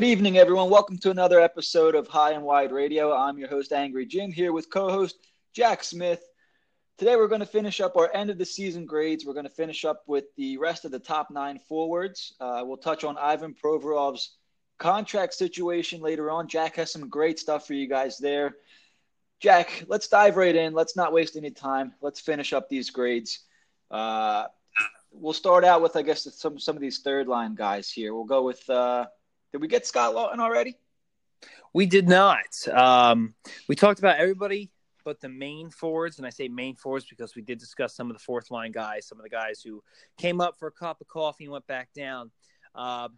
Good evening, everyone. Welcome to another episode of High and Wide Radio. I'm your host, Angry Jim, here with co host Jack Smith. Today, we're going to finish up our end of the season grades. We're going to finish up with the rest of the top nine forwards. Uh, we'll touch on Ivan Provorov's contract situation later on. Jack has some great stuff for you guys there. Jack, let's dive right in. Let's not waste any time. Let's finish up these grades. Uh, we'll start out with, I guess, some some of these third line guys here. We'll go with. Uh, did we get Scott Laughton already? We did not. Um, we talked about everybody but the main forwards, and I say main forwards because we did discuss some of the fourth line guys, some of the guys who came up for a cup of coffee and went back down. Uh,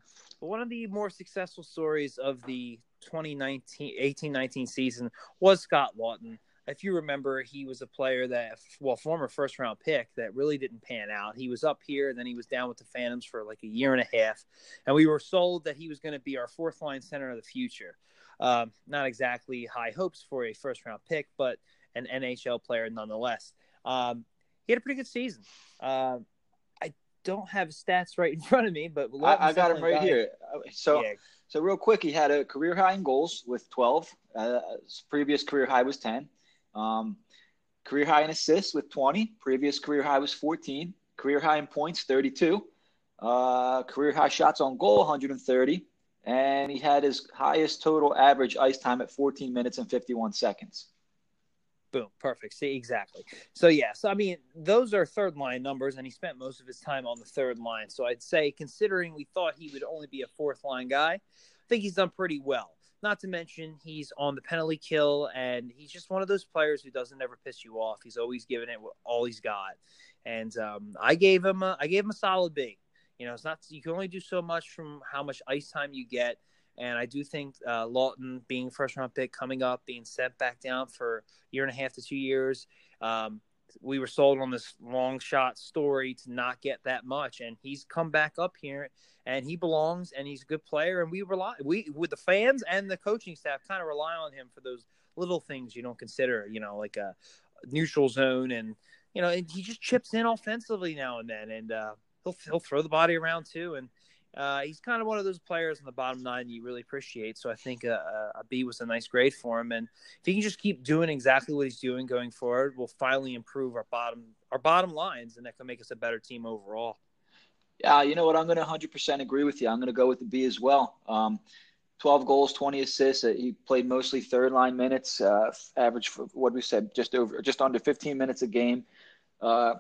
but one of the more successful stories of the 2019 18-19 season was Scott Laughton if you remember, he was a player that, well, former first round pick that really didn't pan out. He was up here, and then he was down with the Phantoms for like a year and a half, and we were sold that he was going to be our fourth line center of the future. Um, not exactly high hopes for a first round pick, but an NHL player nonetheless. Um, he had a pretty good season. Uh, I don't have stats right in front of me, but I, I, got him right here. So, yeah. so real quick, he had a career high in goals with 12. Uh, his previous career high was 10. Um, career high in assists with 20. Previous career high was 14. Career high in points, 32. Uh, career high shots on goal, 130. And he had his highest total average ice time at 14 minutes and 51 seconds. Boom, perfect. See, exactly. So, yeah, so I mean, those are third line numbers, and he spent most of his time on the third line. So, I'd say, considering we thought he would only be a fourth line guy, I think he's done pretty well. Not to mention he's on the penalty kill, and he's just one of those players who doesn't ever piss you off. He's always giving it all he's got, and um, I gave him a, I gave him a solid B. You know, it's not you can only do so much from how much ice time you get, and I do think uh, Laughton being first round pick coming up, being sent back down for a year and a half to two years. Um, we were sold on this long shot story to not get that much, and he's come back up here and he belongs and he's a good player. And we rely we with the fans and the coaching staff kind of rely on him for those little things you don't consider you know like a neutral zone and you know and he just chips in offensively now and then. And uh, he'll he'll throw the body around too. And uh, he's kind of one of those players in the bottom nine you really appreciate. So I think a, a B was a nice grade for him, and if he can just keep doing exactly what he's doing going forward, we'll finally improve our bottom our bottom lines, and that can make us a better team overall. Yeah, you know what? I'm going to 100% agree with you. I'm going to go with the B as well. Um, 12 goals, 20 assists. Uh, he played mostly third line minutes, uh, average for what we said, just over, just under 15 minutes a game. Uh,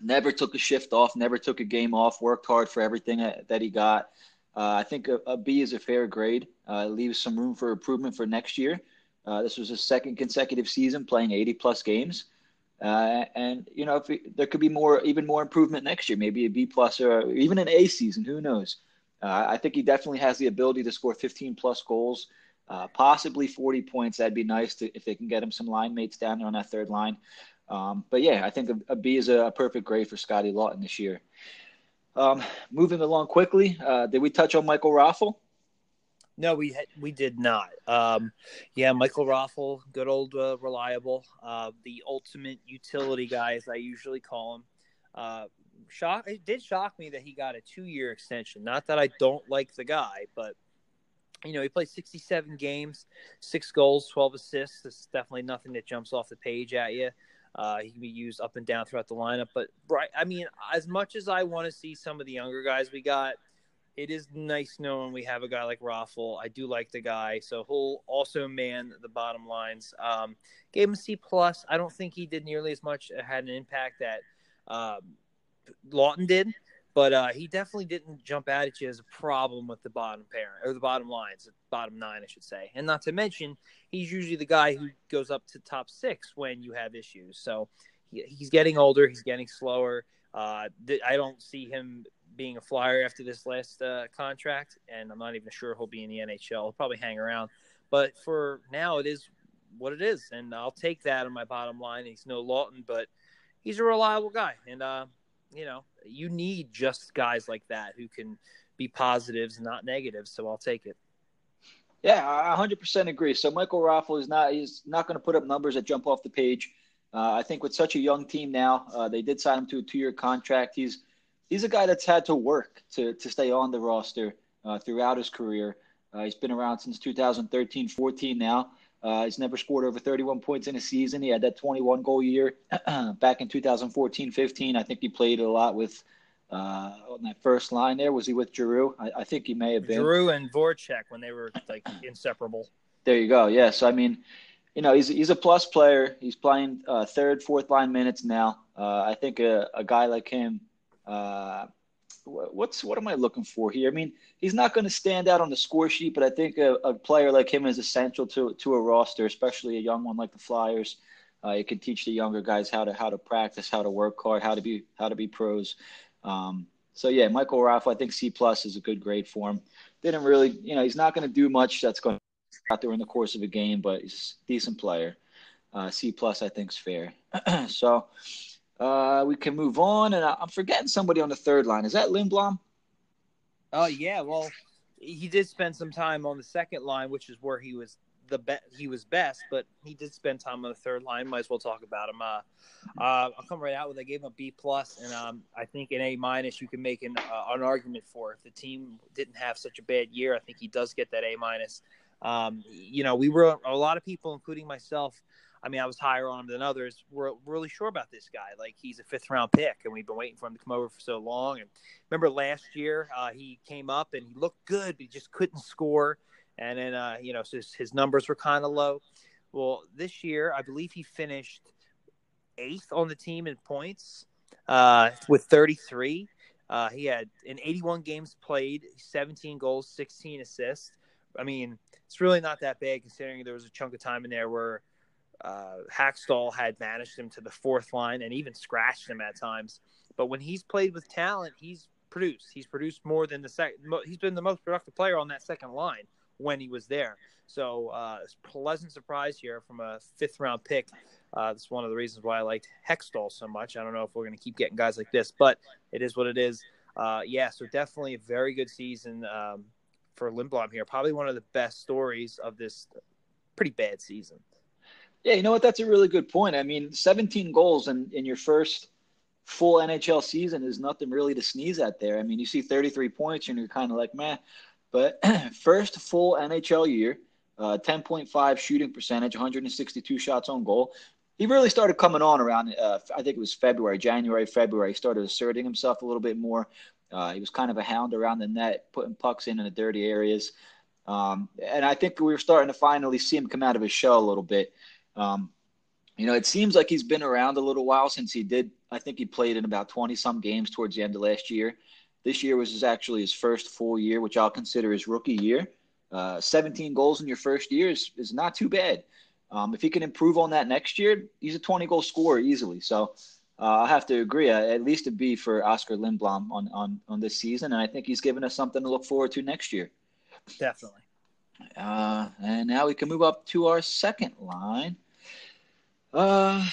never took a shift off, never took a game off. Worked hard for everything that he got. Uh, I think a, a B is a fair grade. Uh, leaves some room for improvement for next year. Uh, this was his second consecutive season playing 80 plus games. Uh, and you know, if there could be more, even more improvement next year, maybe a B plus or even an A season. Who knows? Uh, I think he definitely has the ability to score 15 plus goals, uh, possibly 40 points. That'd be nice to, if they can get him some line mates down there on that third line. Um, but yeah, I think a, a B is a, a, perfect grade for Scotty Laughton this year. Um, moving along quickly, uh, did we touch on Michael Raffl? No, we we did not. Um, yeah, Michael Raffl, good old uh, reliable, uh, the ultimate utility guy, as I usually call him. Uh, shock. It did shock me that he got a two-year extension. Not that I don't like the guy, but you know he played 67 games, six goals, 12 assists. It's definitely nothing that jumps off the page at you. Uh, he can be used up and down throughout the lineup. But right, I mean, as much as I want to see some of the younger guys we got it is nice knowing we have a guy like Raffl. I do like the guy, so he'll also man the bottom lines. Um, gave him C plus. I don't think he did nearly as much had an impact that um, Laughton did, but uh, he definitely didn't jump out at you as a problem with the bottom pair or the bottom lines, the bottom nine, I should say. And not to mention, he's usually the guy who goes up to top six when you have issues. So he, he's getting older, he's getting slower. Uh, I don't see him being a flyer after this last uh, contract, and I'm not even sure he'll be in the NHL. He'll probably hang around, but for now, it is what it is, and I'll take that on my bottom line. He's no Laughton, but he's a reliable guy, and uh, you know, you need just guys like that who can be positives, not negatives. So I'll take it. Yeah, I 100% agree. So Michael Raffl is not he's not going to put up numbers that jump off the page. Uh, I think with such a young team now, uh, they did sign him to a two-year contract. He's he's a guy that's had to work to to stay on the roster uh, throughout his career. Uh, he's been around since 2013 14 now. Uh, he's never scored over 31 points in a season. He had that 21 goal year back in 2014 15. I think he played a lot with uh, on that first line there. Was he with Giroux? I, I think he may have been. Giroux and Voracek when they were like inseparable. There you go. Yes, Yeah, so, I mean, you know, he's he's a plus player. He's playing uh, third, fourth line minutes now. Uh, I think a, a guy like him. What's what am I looking for here? I mean, he's not going to stand out on the score sheet, but I think a, a, player like him is essential to to a roster, especially a young one like the Flyers. Uh, it can teach the younger guys how to how to practice, how to work hard, how to be how to be pros. Um, so yeah, Michael Raffl, I think C plus is a good grade for him. Didn't really, you know, he's not going to do much that's going out there in the course of a game, but he's a decent player. Uh, C plus, I think, is fair. so uh, we can move on, and I'm forgetting somebody on the third line. Is that Lindblom? Oh yeah, well, he did spend some time on the second line, which is where he was the best. he was best, but he did spend time on the third line. Might as well talk about him. Uh, uh, I'll come right out with I gave him a B plus, and um, I think an A minus you can make an, uh, an argument for. If the team didn't have such a bad year, I think he does get that A minus. Um, you know, we were a lot of people, including myself. I mean, I was higher on him than others. We're really sure about this guy. Like he's a fifth round pick, and we've been waiting for him to come over for so long. And remember last year, uh, he came up and he looked good, but he just couldn't score and then uh, you know so his, numbers were kind of low. Well, this year I believe he finished eighth on the team in points uh, with 33. Uh, he had in 81 games played, 17 goals, 16 assists. I mean, it's really not that bad considering there was a chunk of time in there where uh, Hakstol had managed him to the fourth line and even scratched him at times. But when he's played with talent, he's produced. He's produced more than the second. He's been the most productive player on that second line when he was there. So uh, pleasant surprise here from a fifth round pick. Uh, that's one of the reasons why I liked Hextall so much. I don't know if we're going to keep getting guys like this, but it is what it is. Uh, yeah, so definitely a very good season um, for Lindblom here. Probably one of the best stories of this pretty bad season. Yeah, you know what? That's a really good point. I mean, 17 goals in, in your first full NHL season is nothing really to sneeze at there. I mean, you see 33 points and you're kind of like, man, but first full NHL year, uh, 10.5 shooting percentage, 162 shots on goal. He really started coming on around, uh, I think it was February, January, February. He started asserting himself a little bit more. Uh, he was kind of a hound around the net, putting pucks in in the dirty areas. Um, and I think we were starting to finally see him come out of his shell a little bit. Um, you know, it seems like he's been around a little while since he did. I think he played in about 20 some games towards the end of last year. This year was his, actually his first full year, which I'll consider his rookie year. Uh, 17 goals in your first year is, is not too bad. Um, if he can improve on that next year, he's a 20 goal scorer easily. So uh, I have to agree, uh, at least a B for Oscar Lindblom on, on, on this season. And I think he's given us something to look forward to next year. Definitely. Uh, and now we can move up to our second line. Uh,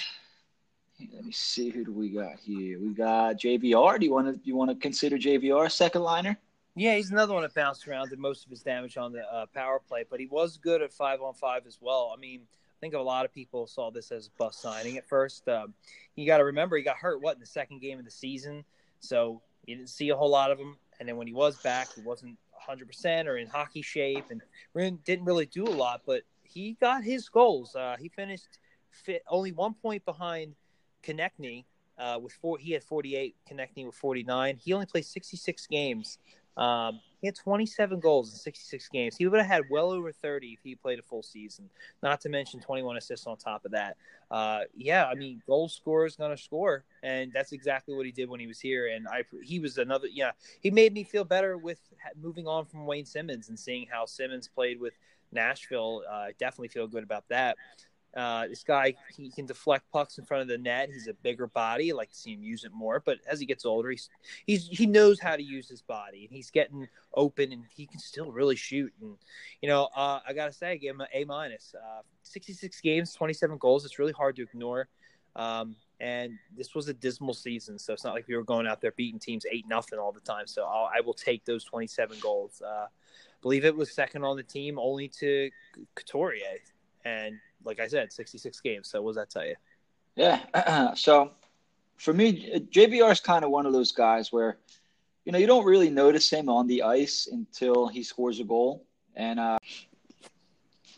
let me see who do we got here. We got JVR. Do you want to you want to consider JVR a second liner? Yeah, he's another one that bounced around, did most of his damage on the uh, power play, but he was good at five on five as well. I mean, I think a lot of people saw this as a bust signing at first. Um, you got to remember he got hurt what in the second game of the season, so you didn't see a whole lot of him. And then when he was back, he wasn't 100 percent or in hockey shape, and didn't really do a lot. But he got his goals. Uh, he finished fit, only one point behind Konecny uh, with four. He had 48. Konecny with 49. He only played 66 games. Um, he had 27 goals in 66 games. He would have had well over 30 if he played a full season. Not to mention 21 assists on top of that. Uh, yeah, I mean, goal scorer is going to score, and that's exactly what he did when he was here. And I, he was another. Yeah, he made me feel better with moving on from Wayne Simmonds and seeing how Simmonds played with Nashville. Uh, definitely feel good about that. Uh, this guy, he can deflect pucks in front of the net. He's a bigger body. I like to see him use it more. But as he gets older, he's, he's he knows how to use his body, and he's getting open, and he can still really shoot. And you know, uh, I gotta say, I gave him an A minus. Uh, 66 games, 27 goals. It's really hard to ignore. Um, and this was a dismal season, so it's not like we were going out there beating teams eight nothing all the time. So I'll, I will take those 27 goals. Uh, I believe it was second on the team, only to Couturier, and like I said, 66 games. So what does that tell you? Yeah. so for me, JVR is kind of one of those guys where, you know, you don't really notice him on the ice until he scores a goal. And uh,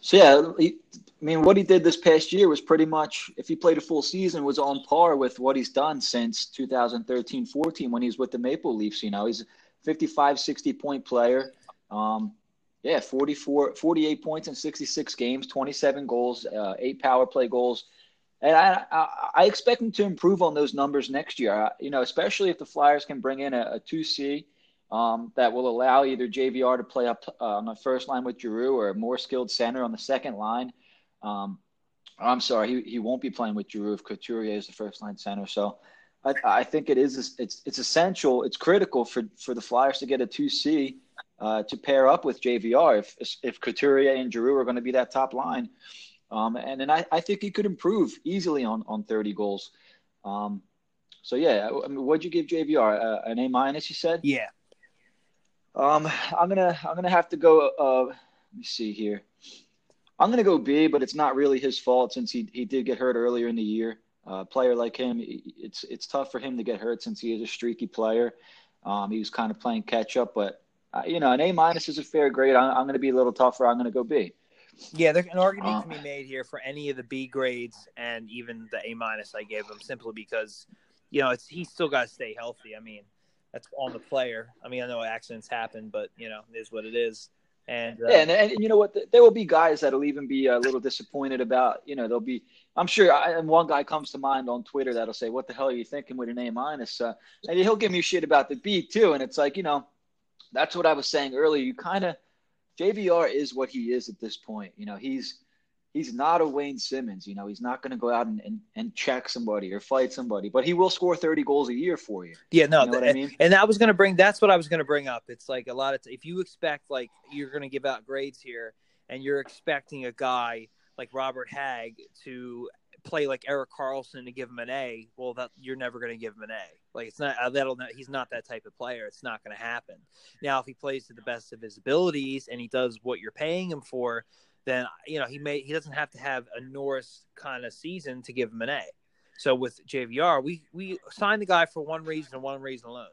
so yeah, he, I mean, what he did this past year was pretty much, if he played a full season, was on par with what he's done since 2013-14 when he was with the Maple Leafs. You know, he's a 55, 60 point player. Um, yeah, 44, 48 points in 66 games, 27 goals, uh, eight power play goals. And I, I, I, expect him to improve on those numbers next year. You know, especially if the Flyers can bring in a, a 2C um, that will allow either JVR to play up uh, on the first line with Giroux or a more skilled center on the second line. Um, I'm sorry, he, he won't be playing with Giroux if Couturier is the first line center. So I, I think it is it's it's essential, it's critical for, for the Flyers to get a 2C uh, to pair up with JVR if if Couturier and Giroux are going to be that top line. Um, and then I, I think he could improve easily on, on 30 goals. Um, so yeah, I mean, what'd you give JVR? Uh, an A minus, you said? Yeah. Um, I'm gonna I'm gonna have to go. Uh, let me see here. I'm gonna go B, but it's not really his fault since he he did get hurt earlier in the year. Uh, a player like him, it's it's tough for him to get hurt since he is a streaky player. Um, he was kind of playing catch up, but uh, you know, an A minus is a fair grade. I'm, I'm going to be a little tougher. I'm going to go B. Yeah, there's an argument um, can be made here for any of the B grades and even the A minus I gave him, simply because you know it's he's still got to stay healthy. I mean, that's on the player. I mean, I know accidents happen, but you know, it is what it is. And, uh, yeah, and, and, you know what? There will be guys that'll even be a little disappointed about. You know, there'll be. I'm sure. I, and one guy comes to mind on Twitter that'll say, "What the hell are you thinking with an A minus?" Uh, and he'll give me shit about the B too. And it's like, you know, that's what I was saying earlier. You kind of JVR is what he is at this point. You know, he's he's not a Wayne Simmonds. You know, he's not going to go out and, and, and check somebody or fight somebody, but he will score 30 goals a year for you. Yeah, no, you know I mean? and I was going to bring, that's what I was going to bring up. It's like a lot of, if you expect like you're going to give out grades here and you're expecting a guy like Robert Hagg to play like Erik Karlsson to give him an A, well, that you're never going to give him an A. Like it's not uh, that'll he's not that type of player. It's not going to happen. Now, if he plays to the best of his abilities and he does what you're paying him for, then you know he may he doesn't have to have a Norris kind of season to give him an A. So with JVR, we we signed the guy for one reason and one reason alone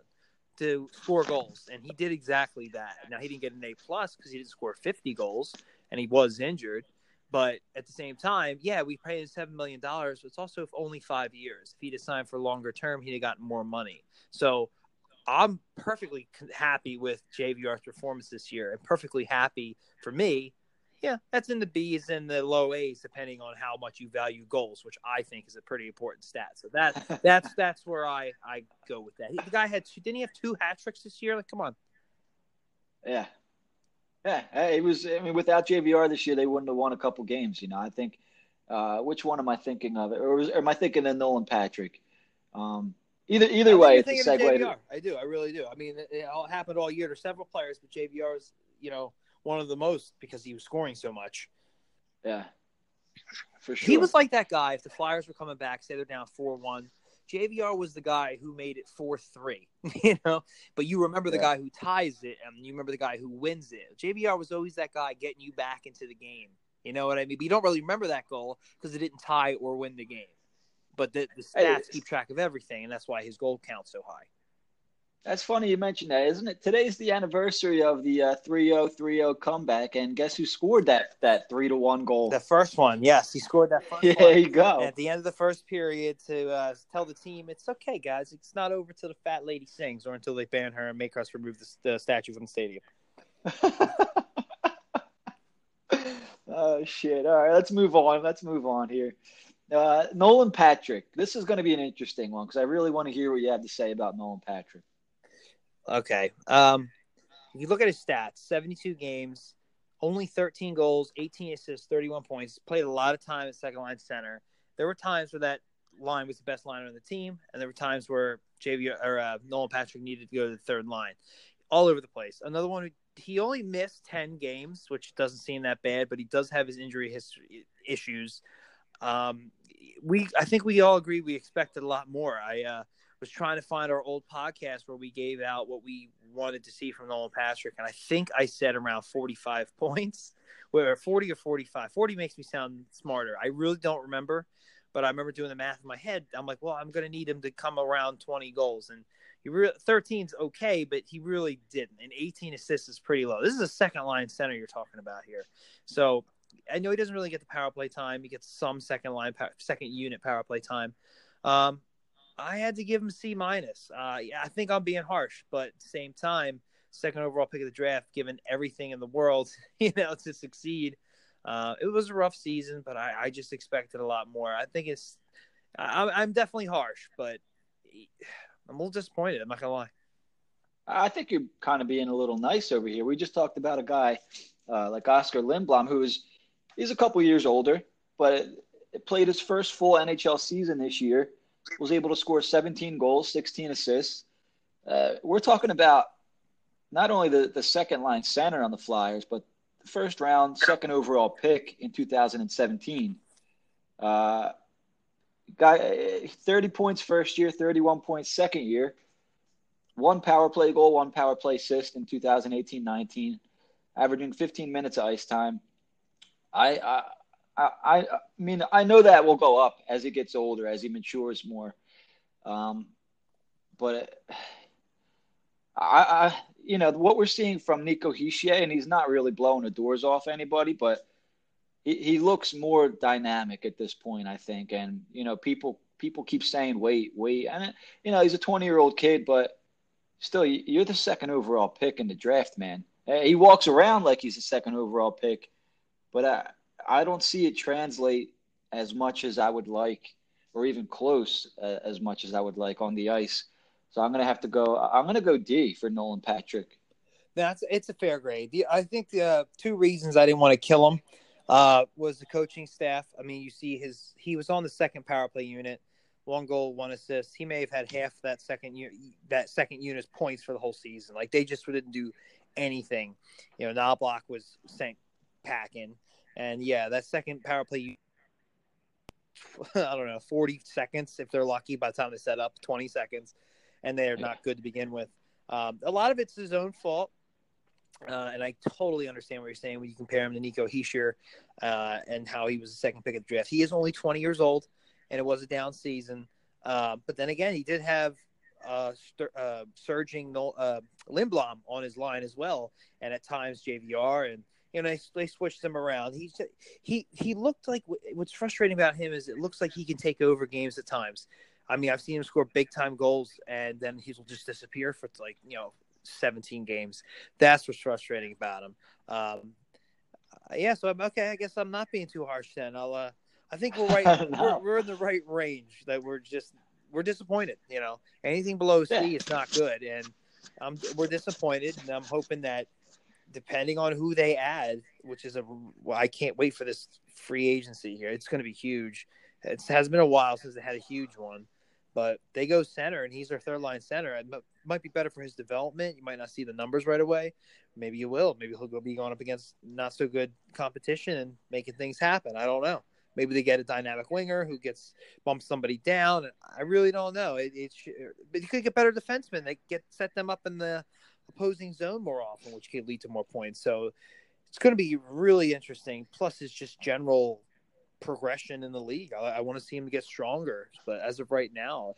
to score goals, and he did exactly that. Now he didn't get an A plus because he didn't score 50 goals and he was injured. But at the same time, yeah, we paid him seven million dollars. But it's also only five years. If he'd have signed for longer term, he'd have gotten more money. So I'm perfectly happy with JVR's performance this year, and perfectly happy for me yeah, that's in the B's and the low A's, depending on how much you value goals, which I think is a pretty important stat. So that that's that's where I I go with that. The guy had didn't he have two hat tricks this year? Like, come on. Yeah, yeah. It was. I mean, without JVR this year, they wouldn't have won a couple games. You know, I think. Uh, which one am I thinking of? Or, was, or am I thinking of Nolan Patrick? Um, either either way, it's a segue. To... I do. I really do. I mean, it, it all happened all year. to several players, but JVR is, you know one of the most because he was scoring so much. Yeah, for sure. He was like that guy. If the Flyers were coming back, say they're down four one, JVR was the guy who made it four three. You know, but you remember the yeah. guy who ties it, and you remember the guy who wins it. JVR was always that guy getting you back into the game. You know what I mean? But you don't really remember that goal because it didn't tie or win the game. But the, the stats keep track of everything, and that's why his goal count's so high. That's funny you mentioned that, isn't it? Today's the anniversary of the uh, 3-0 3-0 comeback, and guess who scored that that three to one goal? The first one, yes, he scored that. First yeah, there you go. at the end of the first period, to uh, tell the team it's okay, guys, it's not over till the fat lady sings, or until they ban her and make us remove the, the statue from the stadium. oh shit! All right, let's move on. Let's move on here. Uh, Nolan Patrick. This is going to be an interesting one because I really want to hear what you have to say about Nolan Patrick. Okay. Um, if you look at his stats, 72 games, only 13 goals, 18 assists, 31 points. Played a lot of time at second line center. There were times where that line was the best liner on the team, and there were times where JV or uh, Nolan Patrick needed to go to the third line. All over the place. Another one. He only missed 10 games, which doesn't seem that bad, but he does have his injury history issues. Um, we, I think we all agree we expected a lot more. I, uh, was trying to find our old podcast where we gave out what we wanted to see from Nolan Patrick, and I think I said around 45 points, where 40 or 45. 40 makes me sound smarter. I really don't remember, but I remember doing the math in my head. I'm like, well, I'm going to need him to come around 20 goals, and he 13's okay, but he really didn't. And 18 assists is pretty low. This is a second line center you're talking about here. So I know he doesn't really get the power play time. He gets some second line, second unit power play time. Um, I had to give him C minus. Uh, yeah, I think I'm being harsh, but same time, second overall pick of the draft, given everything in the world, you know, to succeed. Uh, it was a rough season, but I, I, just expected a lot more. I think it's, I, I'm definitely harsh, but I'm a little disappointed. I'm not gonna lie. I think you're kind of being a little nice over here. We just talked about a guy uh, like Oscar Lindblom, who is he's a couple years older, but it played his first full NHL season this year. Was able to score 17 goals, 16 assists. Uh, we're talking about not only the, the second line center on the Flyers, but the first round, second overall pick in 2017. Uh, guy, 30 points first year, 31 points second year. One power play goal, one power play assist in 2018 19, averaging 15 minutes of ice time. I, I, I, I mean, I know that will go up as he gets older, as he matures more. Um, but I, I, you know, what we're seeing from Nico Hischier, and he's not really blowing the doors off anybody, but he, he looks more dynamic at this point, I think. And you know, people people keep saying, "Wait, wait," and you know, he's a 20 year old kid, but still, you're the second overall pick in the draft, man. He walks around like he's a second overall pick, but I I don't see it translate as much as I would like, or even close uh, as much as I would like on the ice. So I'm gonna have to go. I'm gonna go D for Nolan Patrick. That's it's a fair grade. The, I think the uh, two reasons I didn't want to kill him uh, was the coaching staff. I mean, you see his he was on the second power play unit, one goal, one assist. He may have had half that second that second unit's points for the whole season. Like they just didn't do anything. You know, Knoblauch was sent packing, and yeah, that second power play. I don't know, forty seconds if they're lucky. By the time they set up, twenty seconds and they're not good to begin with. Um, a lot of it's his own fault. Uh, and I totally understand what you're saying when you compare him to Nico Hischier uh, and how he was the second pick of the draft. He is only 20 years old, and it was a down season. Uh, but then again, he did have uh, st- uh, surging uh, Lindblom on his line as well, and at times JVR, and you know they, they switched him around. He he he looked like what's frustrating about him is it looks like he can take over games at times. I mean, I've seen him score big time goals and then he'll just disappear for like, you know, 17 games. That's what's frustrating about him. Um, yeah, so I'm okay. I guess I'm not being too harsh then. I'll, uh, I think we're right. no. we're, we're in the right range that we're just, we're disappointed. You know, anything below C yeah. is not good. And um, we're disappointed. And I'm hoping that depending on who they add, which is a, well, I can't wait for this free agency here. It's going to be huge. It has been a while since they had a huge one. But they go center, and he's their third line center. It might be better for his development. You might not see the numbers right away. Maybe you will. Maybe he'll go be going up against not so good competition and making things happen. I don't know. Maybe they get a dynamic winger who gets bumps somebody down. I really don't know. It, it but you could get better defensemen. They get set them up in the opposing zone more often, which could lead to more points. So it's going to be really interesting. Plus, it's just general progression in the league. I, I want to see him get stronger. But as of right now,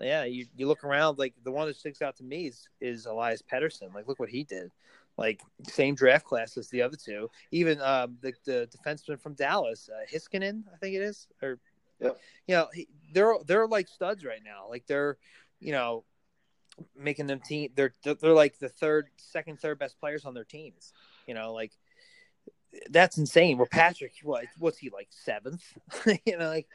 yeah, you, you look around like the one that sticks out to me is, is Elias Pettersson. Like, look what he did. Like same draft class as the other two. Even um, the the defenseman from Dallas, uh, Heiskanen, I think it is, or yeah. you know, he, they're they're like studs right now. Like they're, you know, making them team. They're they're like the third, second, third best players on their teams. You know, like that's insane. Where Patrick, what what's he like seventh? you know, like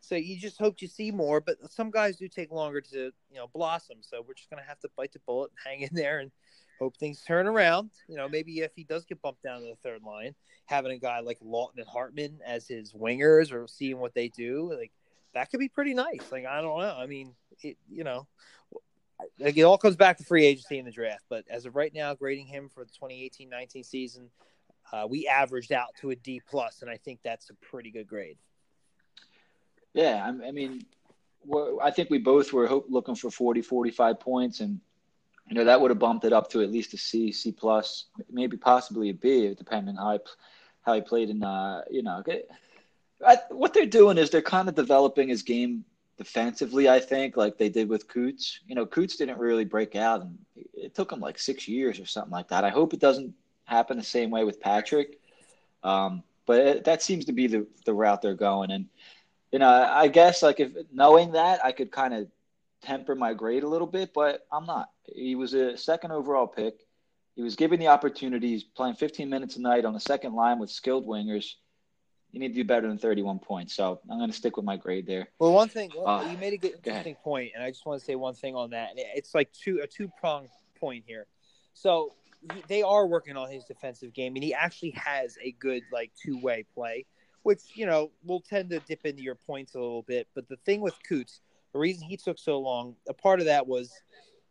so you just hope to see more. But some guys do take longer to you know blossom. So we're just gonna have to bite the bullet and hang in there and hope things turn around. You know, maybe if he does get bumped down to the third line, having a guy like Laughton and Hartman as his wingers or seeing what they do, like that could be pretty nice. Like I don't know. I mean, it, you know, it all comes back to free agency in the draft. But as of right now, grading him for the 2018-19 season, uh, we averaged out to a D plus, and I think that's a pretty good grade. Yeah, I, I mean, I think we both were hope, looking for 40, 45 points, and you know that would have bumped it up to at least a C, C plus, maybe possibly a B, depending how how he played in. Uh, you know, I, what they're doing is they're kind of developing his game defensively. I think like they did with Coots. You know, Coots didn't really break out, and it took him like six years or something like that. I hope it doesn't happen the same way with Patrick. Um, but it, that seems to be the the route they're going, and you know, I guess like if knowing that, I could kind of temper my grade a little bit, but I'm not. He was a second overall pick. He was given the opportunities, playing 15 minutes a night on the second line with skilled wingers. You need to do better than 31 points. So I'm going to stick with my grade there. Well, one thing uh, you made a good interesting point, and I just want to say one thing on that. It's like two a two prong point here. So he, they are working on his defensive game, and he actually has a good like two way play, which you know will tend to dip into your points a little bit. But the thing with Coots, the reason he took so long, a part of that was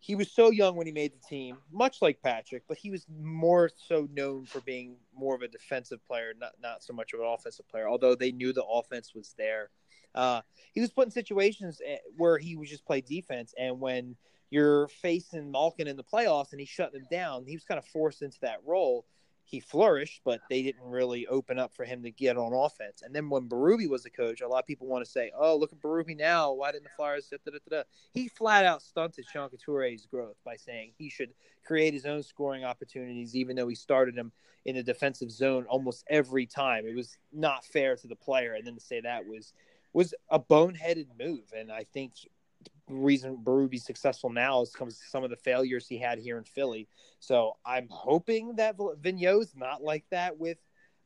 he was so young when he made the team, much like Patrick, but he was more so known for being more of a defensive player, not not so much of an offensive player. Although they knew the offense was there, uh, he was put in situations eh, where he would just play defense, and when you're facing Malkin in the playoffs and he shut them down, he was kind of forced into that role he flourished, but they didn't really open up for him to get on offense. And then when Berube was the coach, a lot of people want to say, "Oh, look at Berube now. Why didn't the Flyers?" Da, da, da, he flat out stunted Sean Couture's growth by saying he should create his own scoring opportunities, even though he started him in the defensive zone almost every time. It was not fair to the player, and then to say that was was a boneheaded move. And I think reason Berube's successful now is comes some of the failures he had here in Philly. So I'm hoping that Vigneault's not like that with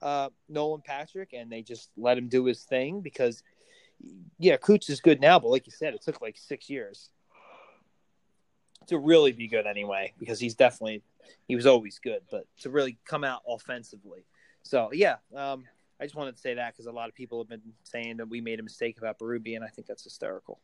uh, Nolan Patrick, and they just let him do his thing because, yeah, Cooch is good now, but like you said, it took like six years to really be good anyway because he's definitely he was always good, but to really come out offensively. So yeah, um, I just wanted to say that because a lot of people have been saying that we made a mistake about Berube, and I think that's hysterical.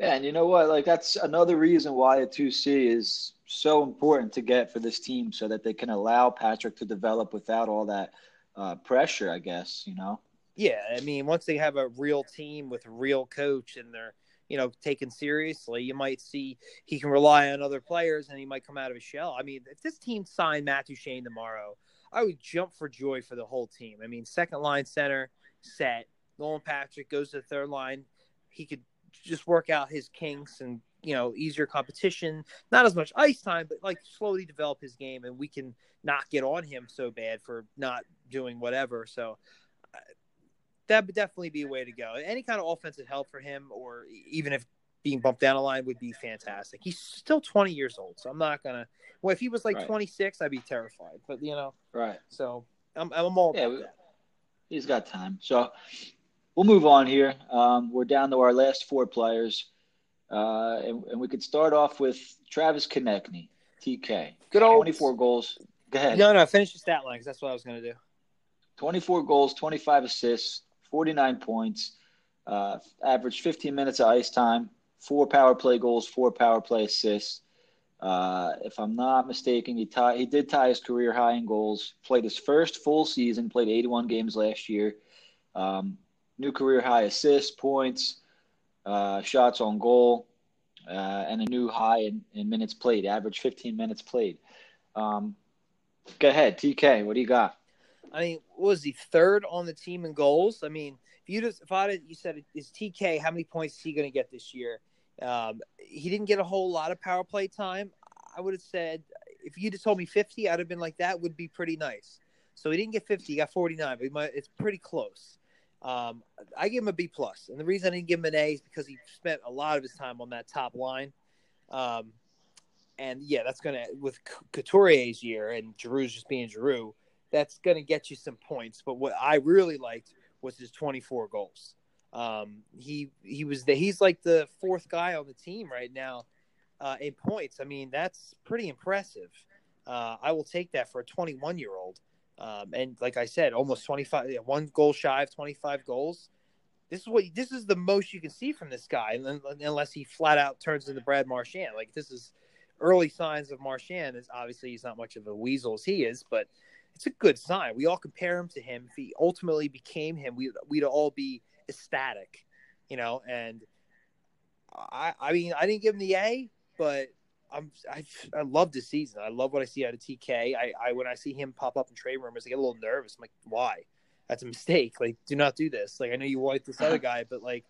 Yeah, and you know what? Like that's another reason why a two C is so important to get for this team, so that they can allow Patrick to develop without all that uh, pressure. I guess you know. Yeah, I mean, once they have a real team with a real coach and they're you know taken seriously, you might see he can rely on other players and he might come out of his shell. I mean, if this team signed Matt Duchene tomorrow, I would jump for joy for the whole team. I mean, second line center set. Nolan Patrick goes to the third line. He could just work out his kinks and you know easier competition. Not as much ice time but like slowly develop his game and we can not get on him so bad for not doing whatever. So uh, that would definitely be a way to go. Any kind of offensive help for him or even if being bumped down a line would be fantastic. He's still 20 years old so i'm not gonna well if he was like right. 26 i'd be terrified but you know right. so i'm, I'm all yeah, we, he's got time. So we'll move on here. Um, we're down to our last four players, uh, and, and, we could start off with Travis Konecny, TK. Good old 24 goals. Go ahead. No, no, finish the stat line because that's what I was going to do. 24 goals, 25 assists, 49 points, uh, averaged 15 minutes of ice time, four power play goals, four power play assists. Uh, if I'm not mistaken, he tie, he did tie his career high in goals. Played his first full season. Played 81 games last year. Um, new career high assists, points, uh, shots on goal, uh, and a new high in, in, minutes played, average 15 minutes played. Um, go ahead, TK. What do you got? I mean, was he third on the team in goals? I mean, if you just if I you said is TK, how many points is he going to get this year? Um, he didn't get a whole lot of power play time. I would have said if you'd have told me 50, I'd have been like that would be pretty nice. So he didn't get 50, he got 49, but might, it's pretty close. Um, I give him a B plus, and the reason I didn't give him an A is because he spent a lot of his time on that top line. Um, and yeah, that's gonna with Couturier's year and Giroux's just being Giroux, that's gonna get you some points. But what I really liked was his 24 goals. Um, he he was the he's like the fourth guy on the team right now uh, in points. I mean, that's pretty impressive. Uh, I will take that for a 21 year old. Um, and like I said, almost 25, one goal shy of 25 goals. This is what this is the most you can see from this guy, unless he flat out turns into Brad Marchand. Like this is early signs of Marchand. Is obviously he's not much of a weasel as he is, but it's a good sign. We all compare him to him. If he ultimately became him, we we'd all be ecstatic, you know. And I, I mean, I didn't give him the A, but I'm I, I love this season. I love what I see out of TK. I, I when I see him pop up in trade rumors, I get a little nervous. I'm like, why? That's a mistake. Like, do not do this. Like, I know you like this other guy, but like,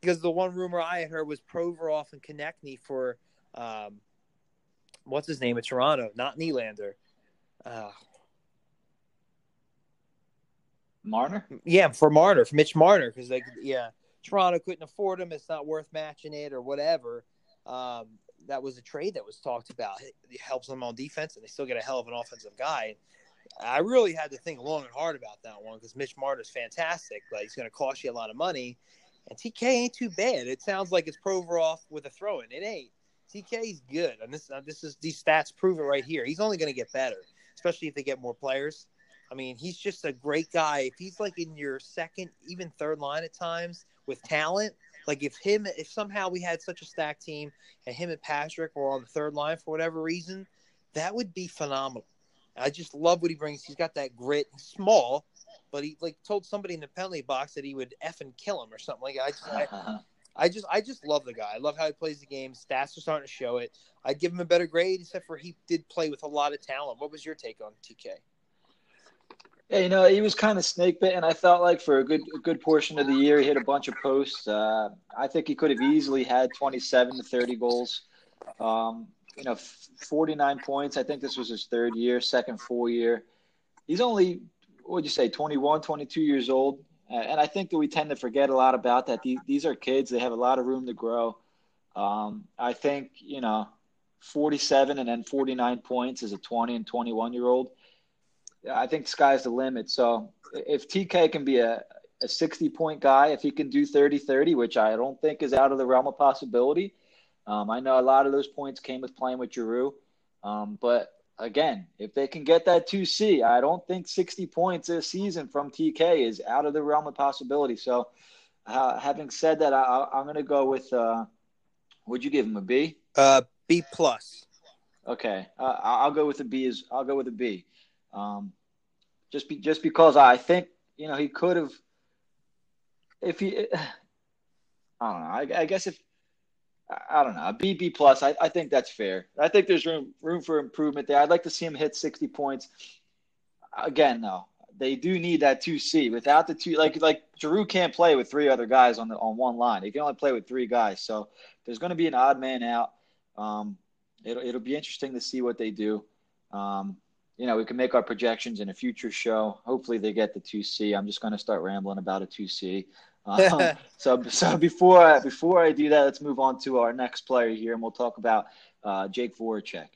because the one rumor I had heard was Provorov and Konecny for um, what's his name at Toronto, not Nylander. Uh, Marner? Yeah, for Marner, for Mitch Marner, because like, yeah, Toronto couldn't afford him. It's not worth matching it or whatever. Um, that was a trade that was talked about. It helps them on defense, and they still get a hell of an offensive guy. I really had to think long and hard about that one because Mitch Marner's fantastic, but he's going to cost you a lot of money. And TK ain't too bad. It sounds like it's Provorov with a throw in. It ain't. TK's good, and this uh, this is these stats prove it right here. He's only going to get better, especially if they get more players. I mean, he's just a great guy. If he's like in your second, even third line at times with talent, like if him, if somehow we had such a stacked team and him and Patrick were on the third line for whatever reason, that would be phenomenal. I just love what he brings. He's got that grit. He's small, but he like told somebody in the penalty box that he would effing kill him or something like that. I just, I, I just, I just love the guy. I love how he plays the game. Stats are starting to show it. I'd give him a better grade, except for he did play with a lot of talent. What was your take on TK? Yeah, you know, he was kind of snake bitten. I felt like for a good a good portion of the year, he hit a bunch of posts. Uh, I think he could have easily had 27 to 30 goals. Um, you know, 49 points. I think this was his third year, second full year. He's only, what would you say, 21, 22 years old. And I think that we tend to forget a lot about that. These, these are kids, they have a lot of room to grow. Um, I think, you know, 47 and then 49 points as a 20 and 21 year old. I think sky's the limit. So if TK can be a, a 60 point guy, if he can do 30 30, which I don't think is out of the realm of possibility, um, I know a lot of those points came with playing with Giroux, um, but again, if they can get that 2C, I don't think 60 points this season from TK is out of the realm of possibility. So, uh, having said that, I, am going to go with. Uh, would you give him a B? Uh, B plus. Okay, uh, I'll go with a B. Is I'll go with a B. Um, just be just because I think you know he could have. If he, I don't know. I, I guess if I don't know, a BB plus. I, I think that's fair. I think there's room room for improvement there. I'd like to see him hit 60 points. Again, though, they do need that two C. Without the two, like like Giroux can't play with three other guys on the on one line. He can only play with three guys. So there's going to be an odd man out. Um, it'll it'll be interesting to see what they do. Um, you know, we can make our projections in a future show. Hopefully, they get the two C. I'm just going to start rambling about a two C. Um, so, so before I, before I do that, let's move on to our next player here, and we'll talk about uh, Jake Voracek.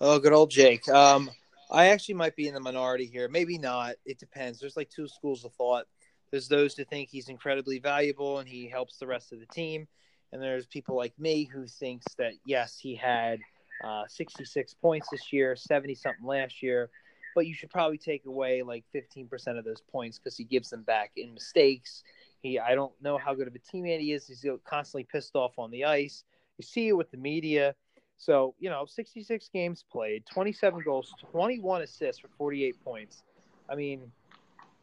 Oh, good old Jake. Um, I actually might be in the minority here. Maybe not. It depends. There's like two schools of thought. There's those who think he's incredibly valuable and he helps the rest of the team, and there's people like me who thinks that yes, he had uh, 66 points this year, 70 something last year, but you should probably take away like 15% of those points because he gives them back in mistakes he, I don't know how good of a teammate he is. He's constantly pissed off on the ice. You see it with the media. So, you know, 66 games played, 27 goals, 21 assists for 48 points. I mean,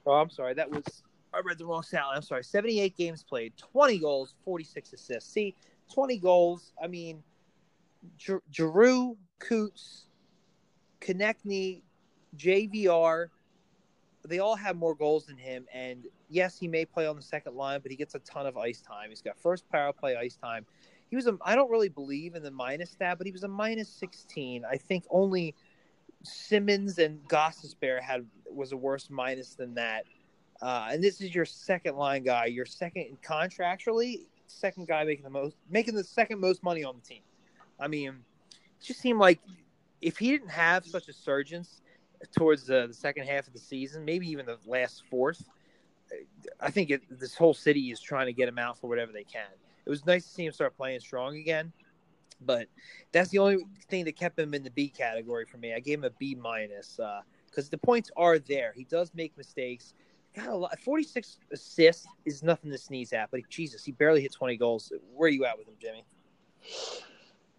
oh, I'm sorry. That was, I read the wrong stat. I'm sorry. 78 games played, 20 goals, 46 assists. See, 20 goals. I mean, Giroux, Coots, Konecny, JVR, they all have more goals than him. And yes, he may play on the second line, but he gets a ton of ice time. He's got first power play ice time. He was a, I don't really believe in the minus stat, but he was a minus 16. I think only Simmonds and Gostisbehere had was a worse minus than that. Uh, and this is your second line guy, your second contractually, second guy making the most, making the second most money on the team. I mean, it just seemed like if he didn't have such a surgeons towards the, the, second half of the season, maybe even the last fourth. I think it, this whole city is trying to get him out for whatever they can. It was nice to see him start playing strong again, but that's the only thing that kept him in the B category for me. I gave him a B minus because uh, the points are there. He does make mistakes. Got a lot. Forty six assists is nothing to sneeze at, but Jesus, he barely hit twenty goals. Where are you at with him, Jimmy?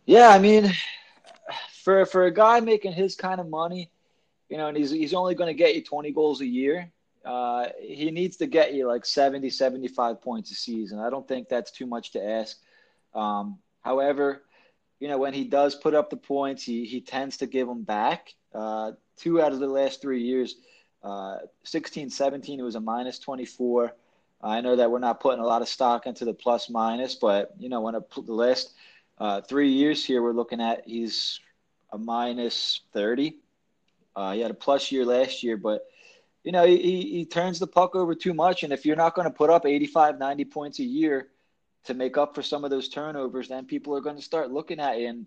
Yeah, I mean, for for a guy making his kind of money, you know, and he's he's only going to get you 20 goals a year. Uh, he needs to get you like 70, 75 points a season. I don't think that's too much to ask. Um, however, you know, when he does put up the points, he, he tends to give them back. Uh, two out of the last three years, uh, 16, 17, it was a minus 24. I know that we're not putting a lot of stock into the plus minus, but you know, when a, the last uh, three years here, we're looking at he's a minus 30. Uh, he had a plus year last year, but you know, he, he turns the puck over too much. And if you're not going to put up 85, 90 points a year to make up for some of those turnovers, then people are going to start looking at you. And,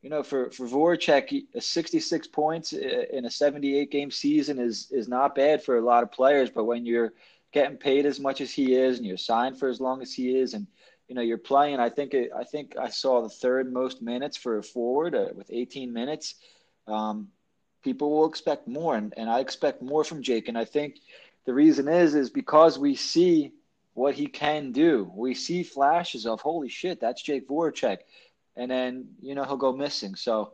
you know, for, for Voracek, 66 points in a 78 game season is, is not bad for a lot of players. But when you're getting paid as much as he is and you're signed for as long as he is and, you know, you're playing, I think, it, I think I saw the third most minutes for a forward uh, with 18 minutes. Um, people will expect more, and, and I expect more from Jake. And I think the reason is is because we see what he can do. We see flashes of holy shit, that's Jake Voracek, and then you know he'll go missing. So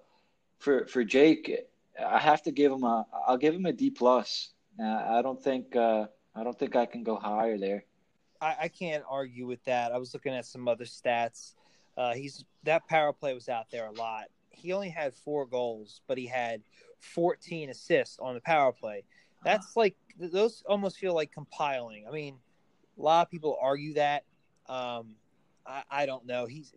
for for Jake, I have to give him a I'll give him a D plus. Uh, I don't think uh, I don't think I can go higher there. I, I can't argue with that. I was looking at some other stats. Uh, he's that power play was out there a lot. He only had four goals, but he had 14 assists on the power play. That's like those almost feel like compiling. I mean, a lot of people argue that. Um, I, I don't know. He's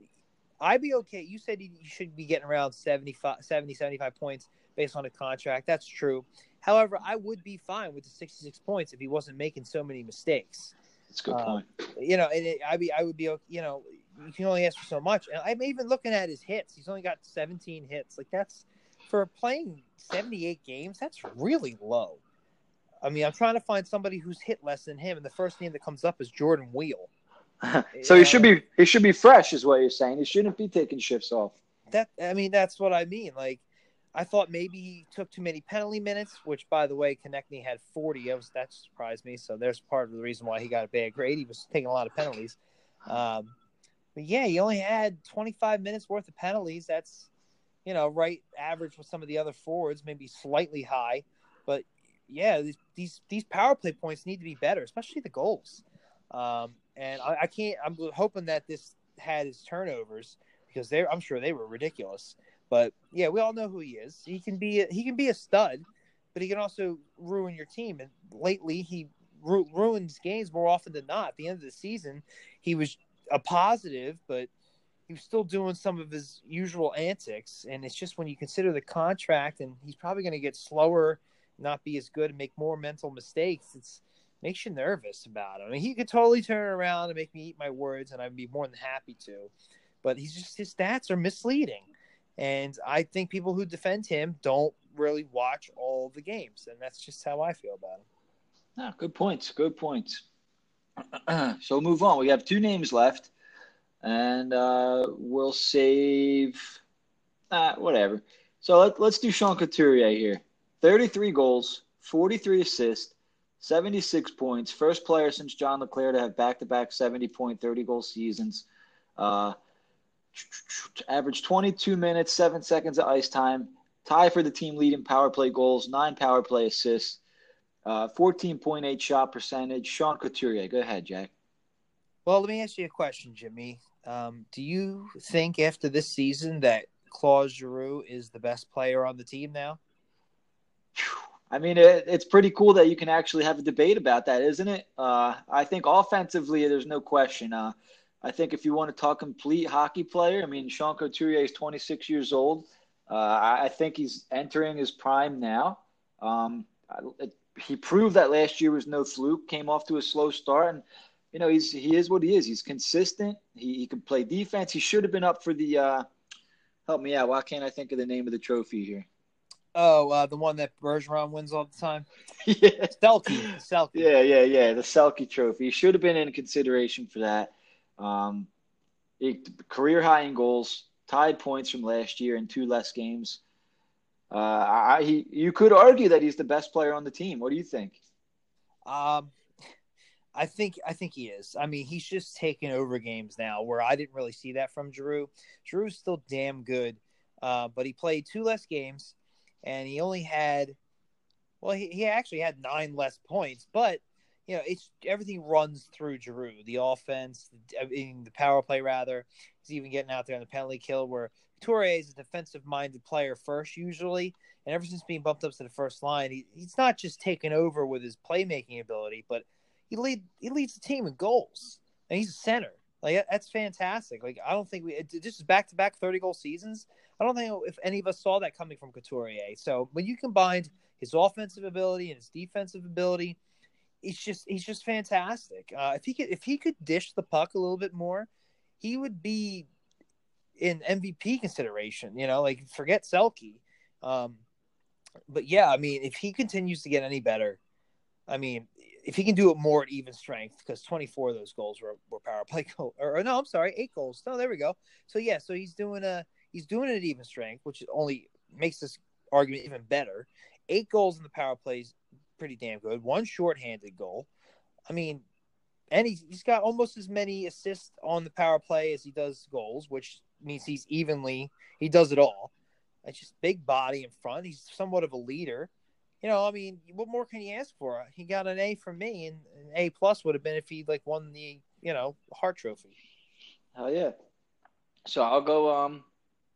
I'd be okay. You said he should be getting around 75, 70, 75 points based on a contract. That's true. However, I would be fine with the 66 points if he wasn't making so many mistakes. That's a good um, point. You know, and it, I'd be, I would be, you know, you can only ask for so much. And I'm even looking at his hits. He's only got 17 hits. Like that's for playing 78 games, that's really low. I mean, I'm trying to find somebody who's hit less than him, and the first name that comes up is Jordan Weal. so he should be he should be fresh, is what you're saying. He shouldn't be taking shifts off. That I mean, that's what I mean. Like, I thought maybe he took too many penalty minutes, which, by the way, Konecny had 40. That, was, that surprised me. So there's part of the reason why he got a bad grade. He was taking a lot of penalties. Um, but yeah, he only had 25 minutes worth of penalties. That's you know, right average with some of the other forwards, maybe slightly high. But yeah, these these, these power play points need to be better, especially the goals. Um, and I, I, can't. I'm hoping that this had his turnovers because they I'm sure they were ridiculous. But yeah, we all know who he is. He can be a, he can be a stud, but he can also ruin your team. And lately, he ru- ruins games more often than not. At the end of the season, he was a positive, but he was still doing some of his usual antics. And it's just when you consider the contract and he's probably going to get slower, not be as good, and make more mental mistakes, it's makes you nervous about him. I mean, he could totally turn around and make me eat my words, and I'd be more than happy to. But he's just his stats are misleading, and I think people who defend him don't really watch all the games, and that's just how I feel about him. Ah, good points. Good points. so move on. We have two names left and uh, we'll save uh, whatever. So let, let's do Sean Couturier here. 33 goals, 43 assists, 76 points. First player since John LeClair to have back-to-back 70 point, 30 goal seasons. Uh, average 22 minutes, seven seconds of ice time. Tie for the team leading power play goals, nine power play assists, uh, 14.8 shot percentage. Sean Couturier, go ahead, Jack. Well, let me ask you a question, Jimmy. Um, do you think after this season that Claude Giroux is the best player on the team now? I mean, it, it's pretty cool that you can actually have a debate about that, isn't it? Uh, I think offensively, there's no question. Uh, I think if you want to talk complete hockey player, I mean, Sean Couturier is 26 years old. Uh, I, I, think he's entering his prime now. Um, it, he proved that last year was no fluke. Came off to a slow start, and you know, he's he is what he is. He's consistent. He, he can play defense. He should have been up for the. Uh, help me out. Why can't I think of the name of the trophy here? Oh, uh, the one that Bergeron wins all the time. yeah, Selke. Selke. Yeah, yeah, yeah. The Selke Trophy. He should have been in consideration for that. Um, he, career high in goals, tied points from last year in two less games. Uh, I, he, you could argue that he's the best player on the team. What do you think? Um, I think I think he is. I mean, he's just taking over games now where I didn't really see that from Drew. Giroux's still damn good, uh, but he played two less games, and he only had, well, he, he actually had nine less points. But you know, it's everything runs through Giroux. The offense, I mean, the power play rather. He's even getting out there on the penalty kill where Toure is a defensive-minded player first usually, and ever since being bumped up to the first line, he, he's not just taken over with his playmaking ability, but he lead he leads the team in goals, and he's a center. Like that's fantastic. Like I don't think we just back to back thirty goal seasons. I don't think if any of us saw that coming from Couturier. So when you combined his offensive ability and his defensive ability, he's just he's just fantastic. Uh, if he could if he could dish the puck a little bit more, he would be in MVP consideration. You know, like forget Selke. Um, but yeah, I mean, if he continues to get any better, I mean, if he can do it more at even strength, because 24 of those goals were, were power play goal, or, or, no, I'm sorry, eight goals. No, there we go. So yeah, so he's doing a he's doing it at even strength, which only makes this argument even better. Eight goals in the power plays, pretty damn good. One shorthanded goal. I mean, and he's he's got almost as many assists on the power play as he does goals, which means he's evenly he does it all. It's just big body in front. He's somewhat of a leader you know, I mean, what more can you ask for? He got an A from me, and an A plus would have been if he like won the you know Hart Trophy. Hell yeah! So I'll go. Um,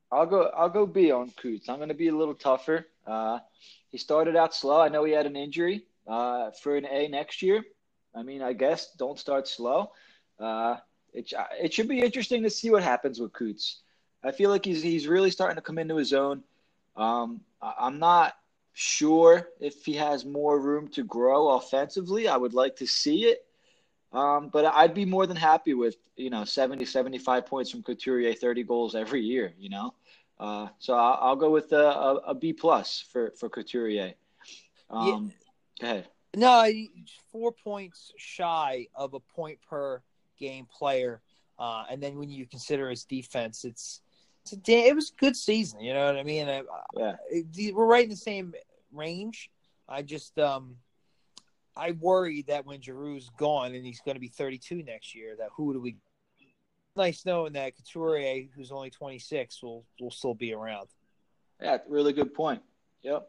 I'll go. I'll go B on Coots. I'm going to be a little tougher. Uh, he started out slow. I know he had an injury. Uh, for an A next year. I mean, I guess don't start slow. Uh, it it should be interesting to see what happens with Coots. I feel like he's he's really starting to come into his own. Um, I'm not sure if he has more room to grow offensively. I would like to see it. Um, but I'd be more than happy with, you know, 70, 75 points from Couturier, 30 goals every year, you know? Uh, so I'll, I'll, go with a, a, a B plus for, for Couturier. Um, yeah. Go ahead. No, four points shy of a point per game player. Uh, and then when you consider his defense, it's, it's a it was a good season. You know what I mean? I, yeah. we're right in the same range. I just um I worry that when Giroux's gone and he's going to be 32 next year, that who do we? Nice knowing that Couturier, who's only 26, will will still be around. Yeah, really good point. Yep.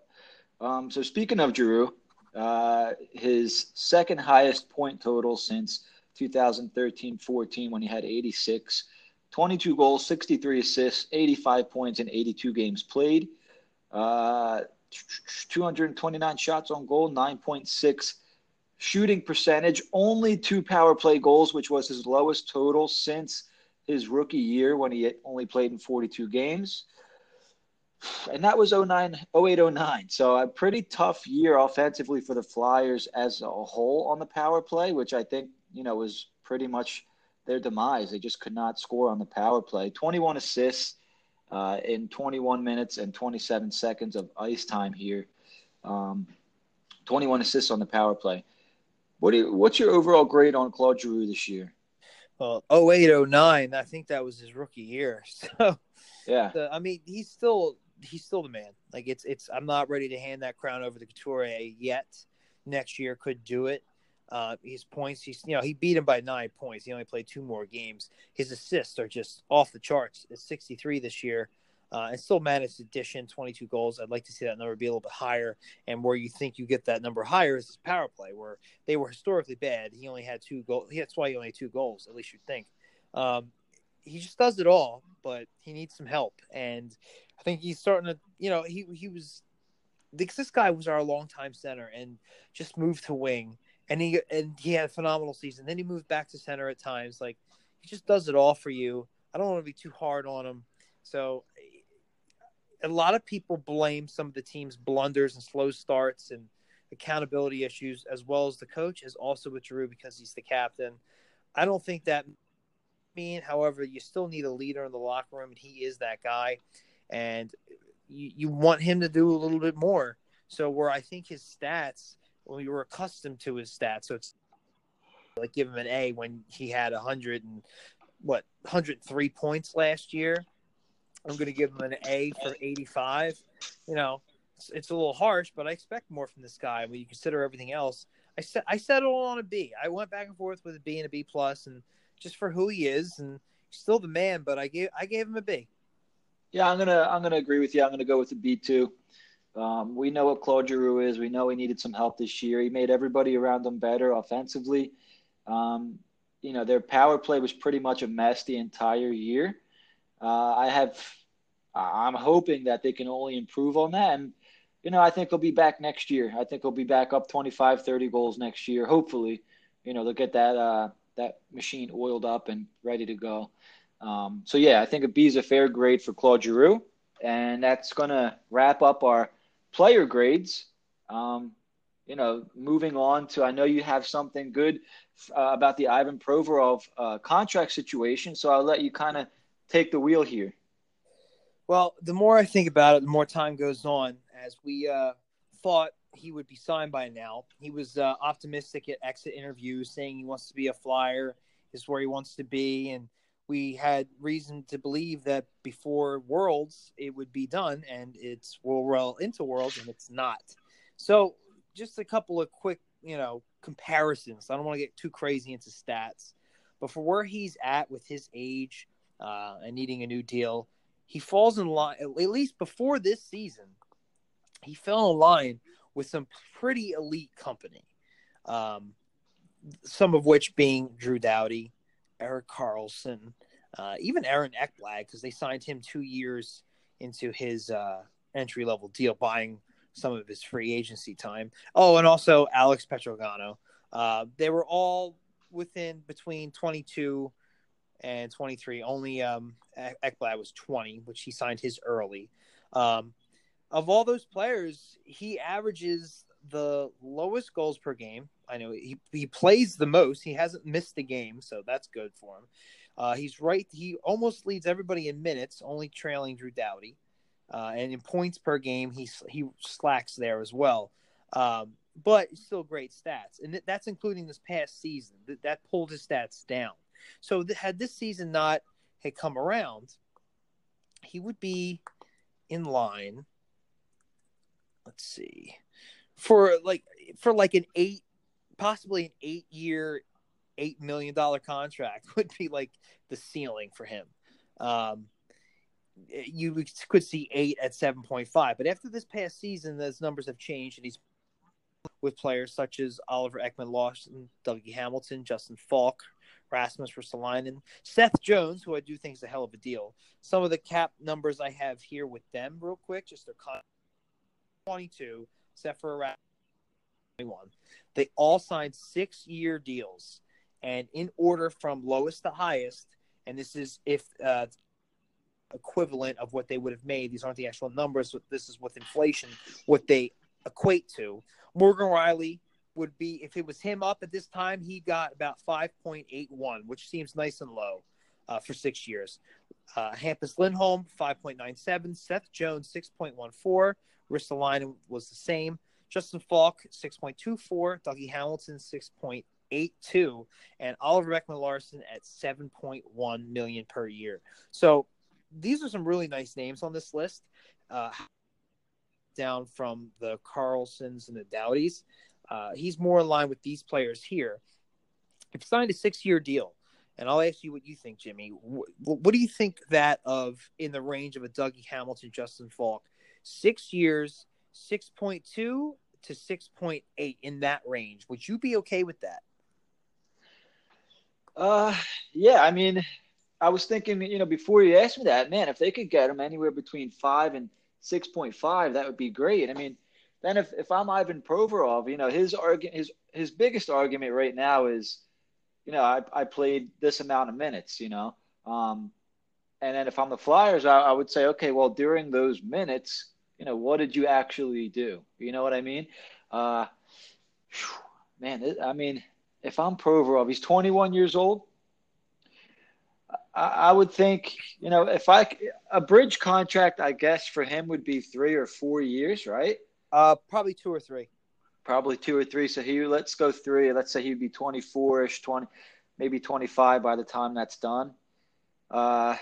Um, so speaking of Giroux, uh, his second highest point total since 2013-14 when he had 86, 22 goals, 63 assists, 85 points in 82 games played. Uh, 229 shots on goal, 9.6 shooting percentage, only two power play goals, which was his lowest total since his rookie year when he only played in 42 games. And that was 09, 08, 09. So a pretty tough year offensively for the Flyers as a whole on the power play, which I think, you know, was pretty much their demise. They just could not score on the power play. 21 assists, uh, in 21 minutes and 27 seconds of ice time here. Um, 21 assists on the power play. What do you, what's your overall grade on Claude Giroux this year? Well, 0809, I think that was his rookie year. So yeah, I mean, he's still he's still the man. Like it's it's I'm not ready to hand that crown over to Couturier yet. Next year could do it. Uh, his points, he's you know he beat him by nine points. He only played two more games. His assists are just off the charts. It's 63 this year, uh, and still managed addition 22 goals. I'd like to see that number be a little bit higher. And where you think you get that number higher is his power play, where they were historically bad. He only had two goals. That's why he only had two goals. At least you'd think. Um, he just does it all, but he needs some help. And I think he's starting to, you know, he he was because this guy was our longtime center and just moved to wing and he and he had a phenomenal season. Then he moved back to center at times. Like he just does it all for you. I don't want to be too hard on him. So a lot of people blame some of the team's blunders and slow starts and accountability issues, as well as the coach is also with Giroux because he's the captain. I don't think that mean. However, you still need a leader in the locker room, and he is that guy. And you, you want him to do a little bit more. So where I think his stats well, you were accustomed to his stats. So it's like give him an A when he had a hundred and what 103 points last year. I'm going to give him an A for 85. You know, it's, it's, a little harsh, but I expect more from this guy when you consider everything else. I set I settled on a B. I went back and forth with a B and a B plus, and just for who he is, and he's still the man. But I gave I gave him a B. Yeah, I'm gonna I'm gonna agree with you. I'm gonna go with a B too. Um, we know what Claude Giroux is. We know he needed some help this year. He made everybody around him better offensively. Um, you know, their power play was pretty much a mess the entire year. Uh, I have, I'm hoping that they can only improve on that. And, you know, I think he'll be back next year. I think he'll be back up 25, 30 goals next year, hopefully. you know they'll get that uh, that machine oiled up and ready to go. Um, so yeah, I think a B is a fair grade for Claude Giroux, and that's going to wrap up our player grades. Um, you know, moving on to, I know you have something good uh, about the Ivan Provorov uh, contract situation, so I'll let you kind of take the wheel here. Well, the more I think about it, the more time goes on. As we uh, thought he would be signed by now, he was uh, optimistic at exit interviews, saying he wants to be a flyer, is where he wants to be, and we had reason to believe that before Worlds it would be done, and it's well, well into Worlds, and it's not. So, just a couple of quick, you know, comparisons. I don't want to get too crazy into stats, but for where he's at with his age uh, and needing a new deal he falls in line at least before this season. He fell in line with some pretty elite company, um, some of which being Drew Doughty, Erik Karlsson, uh, even Aaron Ekblad, because they signed him two years into his uh, entry level deal, buying some of his free agency time. Oh, and also Alex Pietrangelo. Uh, they were all within between 22 and 23. Only um, Ekblad was 20, which he signed his early. Um, of all those players, he averages the lowest goals per game. I know he, he plays the most. He hasn't missed a game, so that's good for him. Uh, he's right. He almost leads everybody in minutes, only trailing Drew Doughty. Uh, and in points per game, he he slacks there as well. Um, but still great stats, and that's including this past season. That that pulled his stats down. So th- had this season not had come around, he would be in line. Let's see, for like for like an eight, possibly an eight year, eight million dollar contract would be like the ceiling for him. Um, you could see eight at seven point five, but after this past season, those numbers have changed, and he's with players such as Oliver Ekman Larsson, Dougie Hamilton, Justin Faulk, Rasmus Ristolainen, Seth Jones, who I do think is a hell of a deal. Some of the cap numbers I have here with them, real quick, just their con- 22, except for around 21. They all signed six year deals, and in order from lowest to highest, and this is if uh, equivalent of what they would have made. These aren't the actual numbers. But this is with inflation, what they equate to. Morgan Rielly would be if it was him up at this time, he got about 5.81, which seems nice and low uh, for six years. Uh, Hampus Lindholm, 5.97. Seth Jones, 6.14. Ristolainen was the same. Justin Faulk, 6.24. Dougie Hamilton, 6.82. And Oliver Ekman Larsson at 7.1 million per year. So these are some really nice names on this list. Uh, down from the Karlssons and the Doughties. Uh, he's more in line with these players here. If signed a six-year deal, and I'll ask you what you think, Jimmy. What, what do you think that of in the range of a Dougie Hamilton, Justin Faulk, six years, six point two to six point eight in that range? Would you be okay with that? Uh, yeah. I mean, I was thinking, you know, before you asked me that, man, if they could get him anywhere between five and six point five, that would be great. I mean then if, if I'm Ivan Provorov, you know, his argument, his his biggest argument right now is, you know, I, I played this amount of minutes, you know, um, and then if I'm the Flyers, I, I would say, okay, well, during those minutes, you know, what did you actually do? You know what I mean? Uh, man, I mean, if I'm Provorov, he's 21 years old. I, I would think, you know, if I a bridge contract, I guess for him would be three or four years, right? Uh, probably two or three. Probably two or three. So he, let's go three. Let's say he'd be 24 ish, 20, maybe 25 by the time that's done. Uh,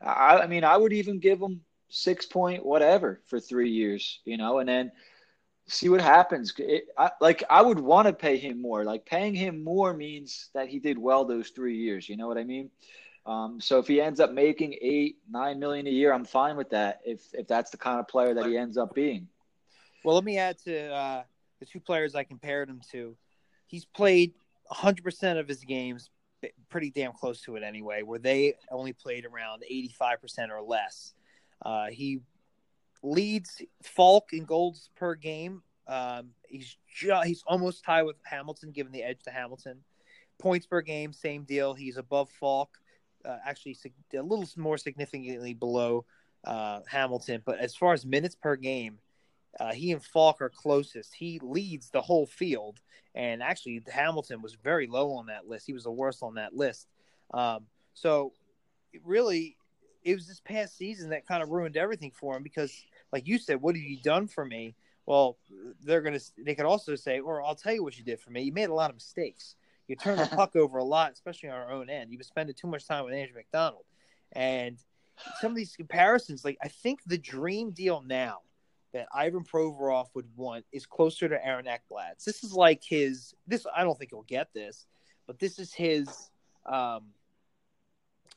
I, I mean, I would even give him six point whatever for three years, you know, and then see what happens. It, I, like I would want to pay him more. Like paying him more means that he did well those three years. You know what I mean? Um, so if he ends up making eight, nine million a year, I'm fine with that. If if that's the kind of player that he ends up being. Well, let me add to uh, the two players I compared him to. He's played 100% of his games, pretty damn close to it anyway, where they only played around 85% or less. Uh, he leads Faulk in goals per game. Um, he's just, he's almost tied with Hamilton, given the edge to Hamilton. points per game, same deal. He's above Faulk, uh, actually a little more significantly below uh, Hamilton. But as far as minutes per game, uh, he and Faulk are closest. He leads the whole field, and actually Hamilton was very low on that list. He was the worst on that list. Um, so really, it was this past season that kind of ruined everything for him because, like you said, what have you done for me? Well, they're gonna. They could also say, or I'll tell you what you did for me. You made a lot of mistakes. You turned the puck over a lot, especially on our own end. You were spending too much time with Andrew MacDonald, and some of these comparisons. Like I think the dream deal now that Ivan Provorov would want is closer to Aaron Ekblad's. This is like his. This I don't think he'll get this, but this is his. Um,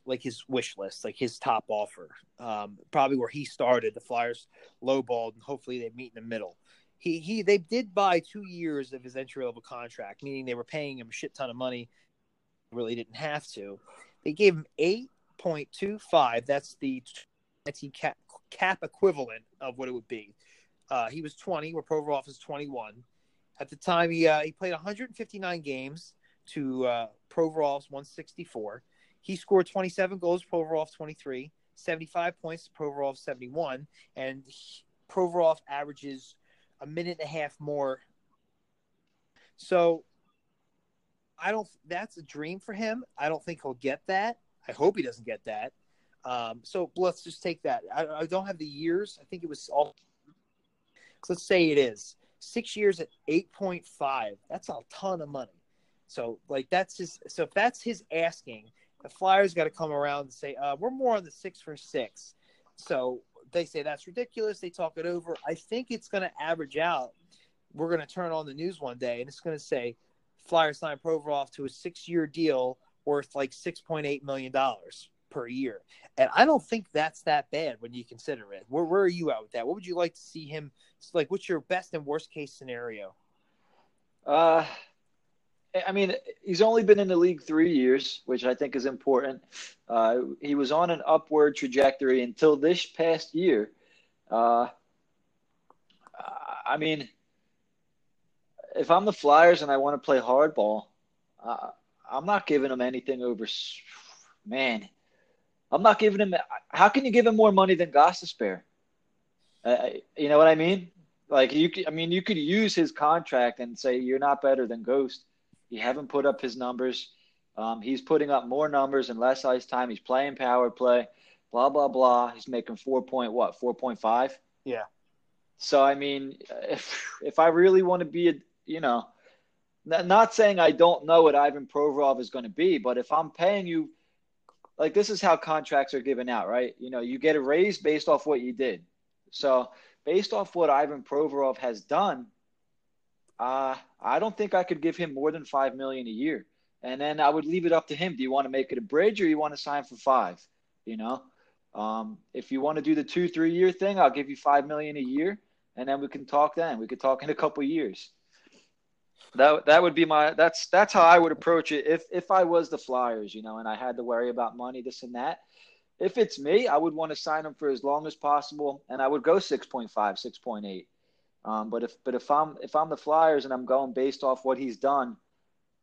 like his wish list, like his top offer. Um, probably where he started. The Flyers lowballed, and hopefully they meet in the middle. He he they did buy two years of his entry level contract, meaning they were paying him a shit ton of money. Really didn't have to. They gave him eight point two five. That's the cap, cap equivalent of what it would be. Uh, he was twenty, where Provorov is twenty one. At the time, he uh, he played 159 games to uh, Provorov's 164. He scored 27 goals, Provorov 23, 75 points, Provorov 71, and Provorov averages a minute and a half more. So I don't. That's a dream for him. I don't think he'll get that. I hope he doesn't get that. Um, so let's just take that. I, I, don't have the years. I think it was all. So let's say it is six years at eight point five. That's a ton of money. So like that's his. So if that's his asking, the Flyers got to come around and say, uh, we're more on the six for six. So they say that's ridiculous. They talk it over. I think it's going to average out. We're going to turn on the news one day and it's going to say Flyers signed Provorov to a six year deal worth like $6.8 million per year. And I don't think that's that bad when you consider it. Where, where are you at with that? What would you like to see him like? What's your best and worst case scenario? Uh, I mean, he's only been in the league three years, which I think is important. Uh, he was on an upward trajectory until this past year. Uh, I mean, if I'm the Flyers and I want to play hardball, uh, I'm not giving him anything over. Man, I'm not giving him. How can you give him more money than Gostisbehere? Uh, you know what I mean? Like you, I mean, you could use his contract and say you're not better than Ghost he haven't put up his numbers. Um, he's putting up more numbers and less ice time. He's playing power play, blah blah blah. He's making four point what four point five. Yeah. So I mean, if if I really want to be a you know, not saying I don't know what Ivan Provorov is going to be, but if I'm paying you, like this is how contracts are given out, right? You know, you get a raise based off what you did. So based off what Ivan Provorov has done, uh, I don't think I could give him more than five million a year. And then I would leave it up to him. Do you want to make it a bridge or you want to sign for five? You know, um, if you want to do the two, three year thing, I'll give you five million a year, and then we can talk then. We could talk in a couple years. That that would be my that's that's how I would approach it if if I was the Flyers, you know, and I had to worry about money, this and that. If it's me, I would want to sign him for as long as possible, and I would go 6.5, 6.8. Um, but if but if I'm if I'm the Flyers and I'm going based off what he's done,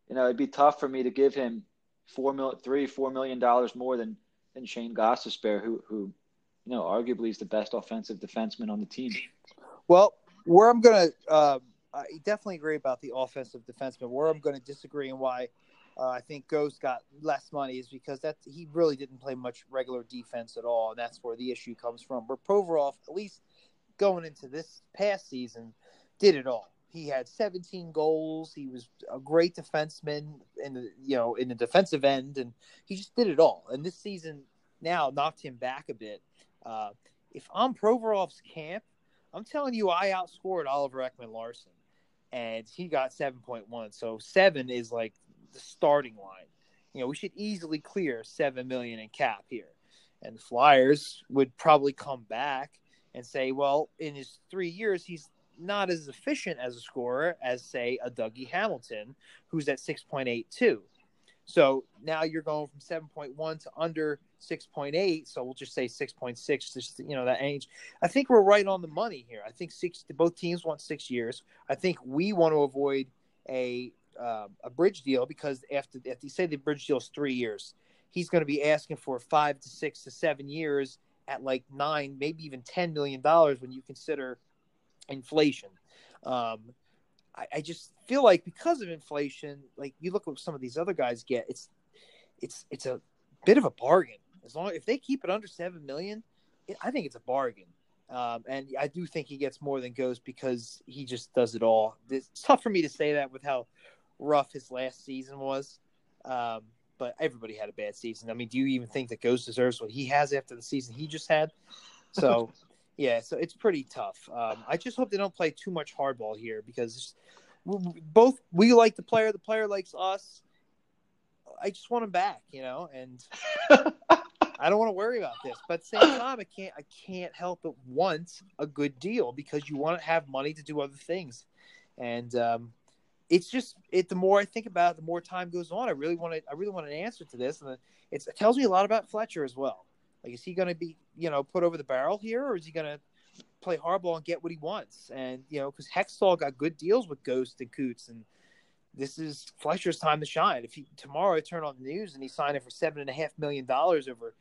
you know, it'd be tough for me to give him four mil, three, four million dollars more than than Shane Gostisbehere, who who you know arguably is the best offensive defenseman on the team. Well, where I'm gonna, uh, I definitely agree about the offensive defenseman. Where I'm going to disagree and why uh, I think Ghost got less money is because that he really didn't play much regular defense at all, and that's where the issue comes from. Where Provorov, at least going into this past season, did it all. He had 17 goals. He was a great defenseman in the you know in the defensive end, and he just did it all. And this season now knocked him back a bit. Uh, if I'm Provorov's camp, I'm telling you, I outscored Oliver Ekman Larsson, and he got 7.1. So seven is like the starting line. You know, we should easily clear seven million in cap here, and the Flyers would probably come back and say, well, in his three years, he's not as efficient as a scorer as, say, a Dougie Hamilton, who's at 6.82. So now you're going from 7.1 to under 6.8. So we'll just say 6.6, just, you know, that age. I think we're right on the money here. I think six, both teams want six years. I think we want to avoid a uh, a bridge deal because after if you say the bridge deal is three years, he's going to be asking for five to six to seven years at like nine, maybe even ten million dollars when you consider inflation. Um, I, I, just feel like because of inflation, like you look at what some of these other guys get, it's it's it's a bit of a bargain. As long if they keep it under seven million, it, I think it's a bargain. Um, and I do think he gets more than Ghost because he just does it all. It's tough for me to say that with how rough his last season was. Um, but everybody had a bad season. I mean, do you even think that Ghost deserves what he has after the season he just had? So, yeah, so it's pretty tough. Um, I just hope they don't play too much hardball here because both we like the player, the player likes us. I just want him back, you know, and I don't want to worry about this. But at the same time, I can't I can't help but want a good deal because you want to have money to do other things, and um, it's just it. The more I think about it, the more time goes on. I really want to I really want an answer to this, and it tells me a lot about Fletcher as well. Like, is he going to be you know put over the barrel here, or is he going to play hardball and get what he wants? And you know, because Hextall got good deals with Ghost and Coots and this is Fletcher's time to shine. If he tomorrow I turn on the news and he signed it for seven and a half million dollars over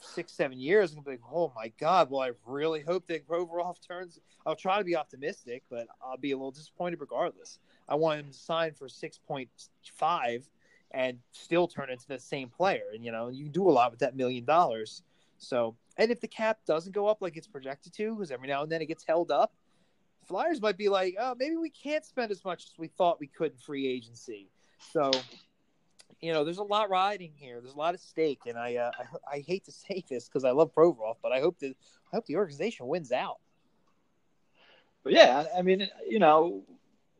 six, seven years, I'm be like, oh my god. Well, I really hope that Provorov turns. I'll try to be optimistic, but I'll be a little disappointed regardless. I want him to sign for six point five and still turn into the same player. And you know, you do a lot with that million dollars. So, and if the cap doesn't go up like it's projected to, because every now and then it gets held up, Flyers might be like, oh, maybe we can't spend as much as we thought we could in free agency. So, you know, there's a lot riding here. There's a lot of stake, and I uh, I, I, hate to say this because I love Provorov, but I hope that I hope the organization wins out. But yeah, I mean, you know,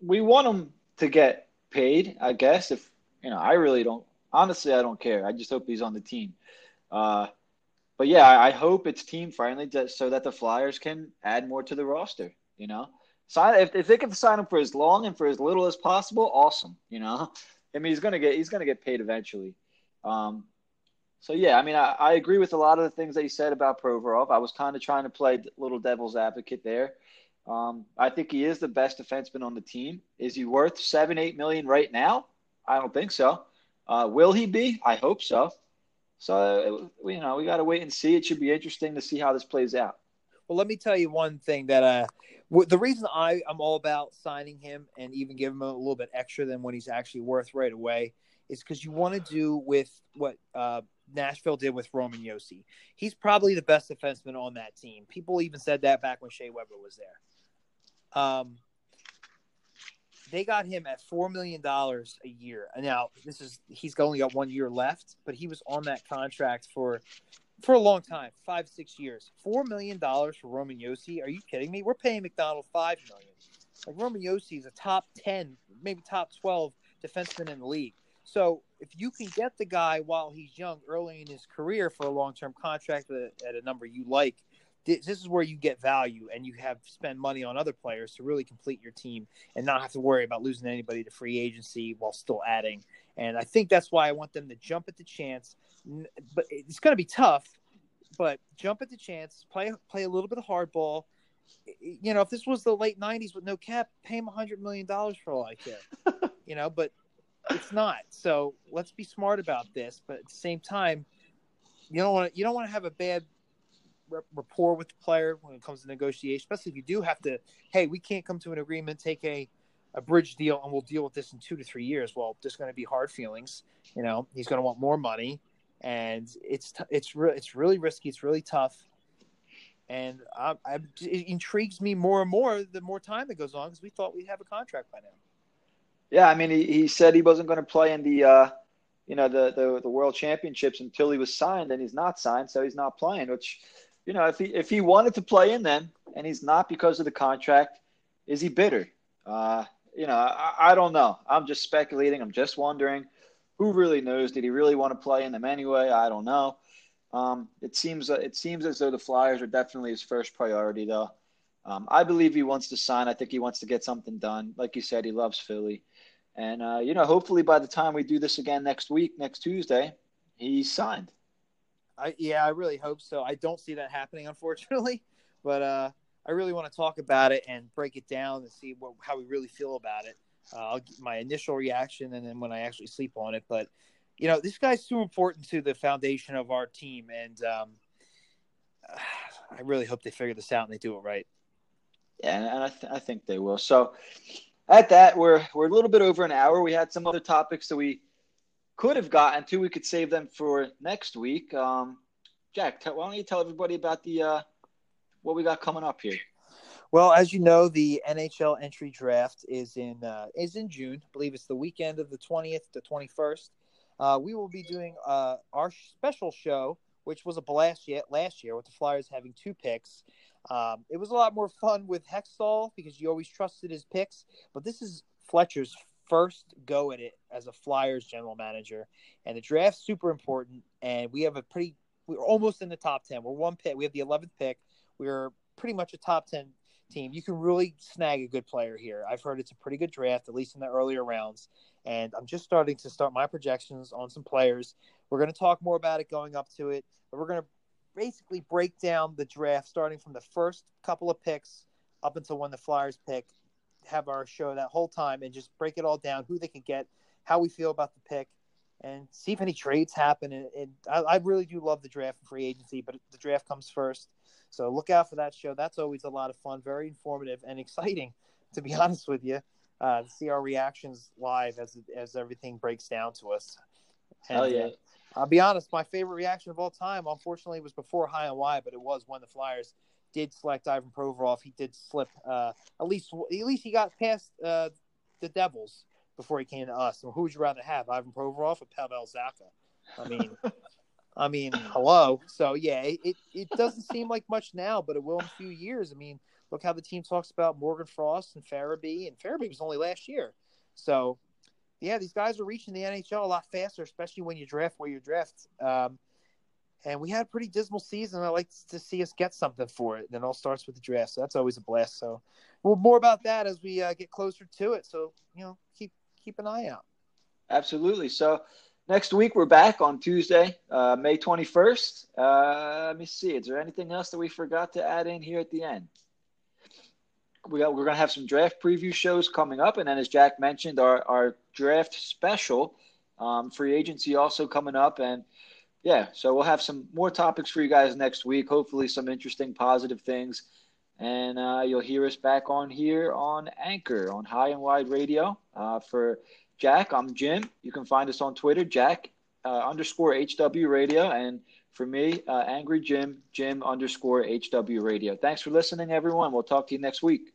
we want them to get paid. I guess if you know, I really don't. Honestly, I don't care. I just hope he's on the team. Uh, but yeah, I hope it's team friendly just so that the Flyers can add more to the roster. You know, Sign if, if they can sign him for as long and for as little as possible, awesome. You know, I mean he's gonna get he's gonna get paid eventually. Um, so yeah, I mean I, I agree with a lot of the things that you said about Provorov. I was kind of trying to play little devil's advocate there. Um, I think he is the best defenseman on the team. Is he worth seven eight million right now? I don't think so. Uh, will he be? I hope so. So you know we got to wait and see. It should be interesting to see how this plays out. Well, let me tell you one thing that uh, the reason I I'm all about signing him and even give him a little bit extra than what he's actually worth right away is because you want to do with what uh, Nashville did with Roman Josi. He's probably the best defenseman on that team. People even said that back when Shea Weber was there. Um, they got him at four million dollars a year. And now this is he's only got one year left, but he was on that contract for for a long time, five six years. Four million dollars for Roman Josi? Are you kidding me? We're paying MacDonald five million. Like Roman Josi is a top ten, maybe top twelve defenseman in the league. So if you can get the guy while he's young, early in his career, for a long term contract at, at a number you like, this is where you get value and you have spend money on other players to really complete your team and not have to worry about losing anybody to free agency while still adding. And I think that's why I want them to jump at the chance. But it's going to be tough. But jump at the chance, play play a little bit of hardball. You know, if this was the late '90s with no cap, pay him a hundred million dollars for all I care. you know, but it's not. So let's be smart about this. But at the same time, you don't want to you don't want to have a bad rapport with the player when it comes to negotiation, especially if you do have to. Hey, we can't come to an agreement. Take a a bridge deal, and we'll deal with this in two to three years. Well, there's going to be hard feelings. You know, he's going to want more money, and it's it's re- it's really risky. It's really tough, and I, I, it intrigues me more and more the more time that goes on because we thought we'd have a contract by now. Yeah, I mean, he, he said he wasn't going to play in the. Uh you know the, the the world championships until he was signed and he's not signed so he's not playing which you know if he if he wanted to play in then and he's not because of the contract is he bitter uh, you know, I, I don't know. I'm just speculating. I'm just wondering who really knows. Did he really want to play in them anyway? I don't know. Um, it seems uh, it seems as though the Flyers are definitely his first priority, though. Um, I believe he wants to sign. I think he wants to get something done. Like you said, he loves Philly, and uh, you know, hopefully by the time we do this again next week, next Tuesday, he's signed. I, yeah, I really hope so. I don't see that happening, unfortunately, but uh, I really want to talk about it and break it down and see what, how we really feel about it. Uh, I'll get my initial reaction, and then when I actually sleep on it. But you know, this guy's too important to the foundation of our team, and um, I really hope they figure this out and they do it right. Yeah, and I, th- I think they will. So, at that, we're we're a little bit over an hour. We had some other topics that we could have gotten to. We could save them for next week. Um, Jack, why don't you tell everybody about the uh, what we got coming up here? Well, as you know, the NHL entry draft is in uh, is in June. I believe it's the weekend of the twentieth to twenty first. Uh, we will be doing uh, our special show, which was a blast yet last year with the Flyers having two picks. Um, it was a lot more fun with Hextall because you always trusted his picks, but this is Fletcher's first go at it as a Flyers general manager, and the draft's super important. And we have a pretty, we're almost in the top ten. We're one pick. We have the eleventh pick. We're pretty much a top ten team, you can really snag a good player here. I've heard it's a pretty good draft, at least in the earlier rounds. And I'm just starting to start my projections on some players. We're going to talk more about it going up to it, but we're going to basically break down the draft starting from the first couple of picks up until when the Flyers pick. Have our show that whole time and just break it all down, who they can get, how we feel about the pick, and see if any trades happen. And, and I, I, really do love the draft and free agency, but the draft comes first. So look out for that show. That's always a lot of fun, very informative and exciting, to be honest with you. Uh, see our reactions live as as everything breaks down to us. And, Hell yeah! Uh, I'll be honest. My favorite reaction of all time, unfortunately, was before High and Wide, but it was when the Flyers did select Ivan Provorov. He did slip. Uh, at least, at least he got past uh, the Devils before he came to us. And who would you rather have, Ivan Provorov or Pavel Zacha? I mean, I mean, hello. So yeah, it, it doesn't seem like much now, but it will in a few years. I mean, look how the team talks about Morgan Frost and Farabee, and Farabee was only last year. So yeah, these guys are reaching the NHL a lot faster, especially when you draft where you draft. Um, and we had a pretty dismal season. I like to see us get something for it. And it all starts with the draft, so that's always a blast. So, well, more about that as we uh, get closer to it. So, you know, keep keep an eye out. Absolutely. So, next week we're back on Tuesday, uh, May 21st. Uh, let me see. Is there anything else that we forgot to add in here at the end? We got, we're going to have some draft preview shows coming up, and then as Jack mentioned, our our draft special, um, free agency also coming up, and yeah, so we'll have some more topics for you guys next week. Hopefully, some interesting, positive things, and uh, you'll hear us back on here on Anchor on High and Wide Radio uh, for Jack, I'm Jim. You can find us on Twitter, Jack uh, underscore HW Radio. And for me, uh, Angry Jim, Jim underscore HW Radio. Thanks for listening, everyone. We'll talk to you next week.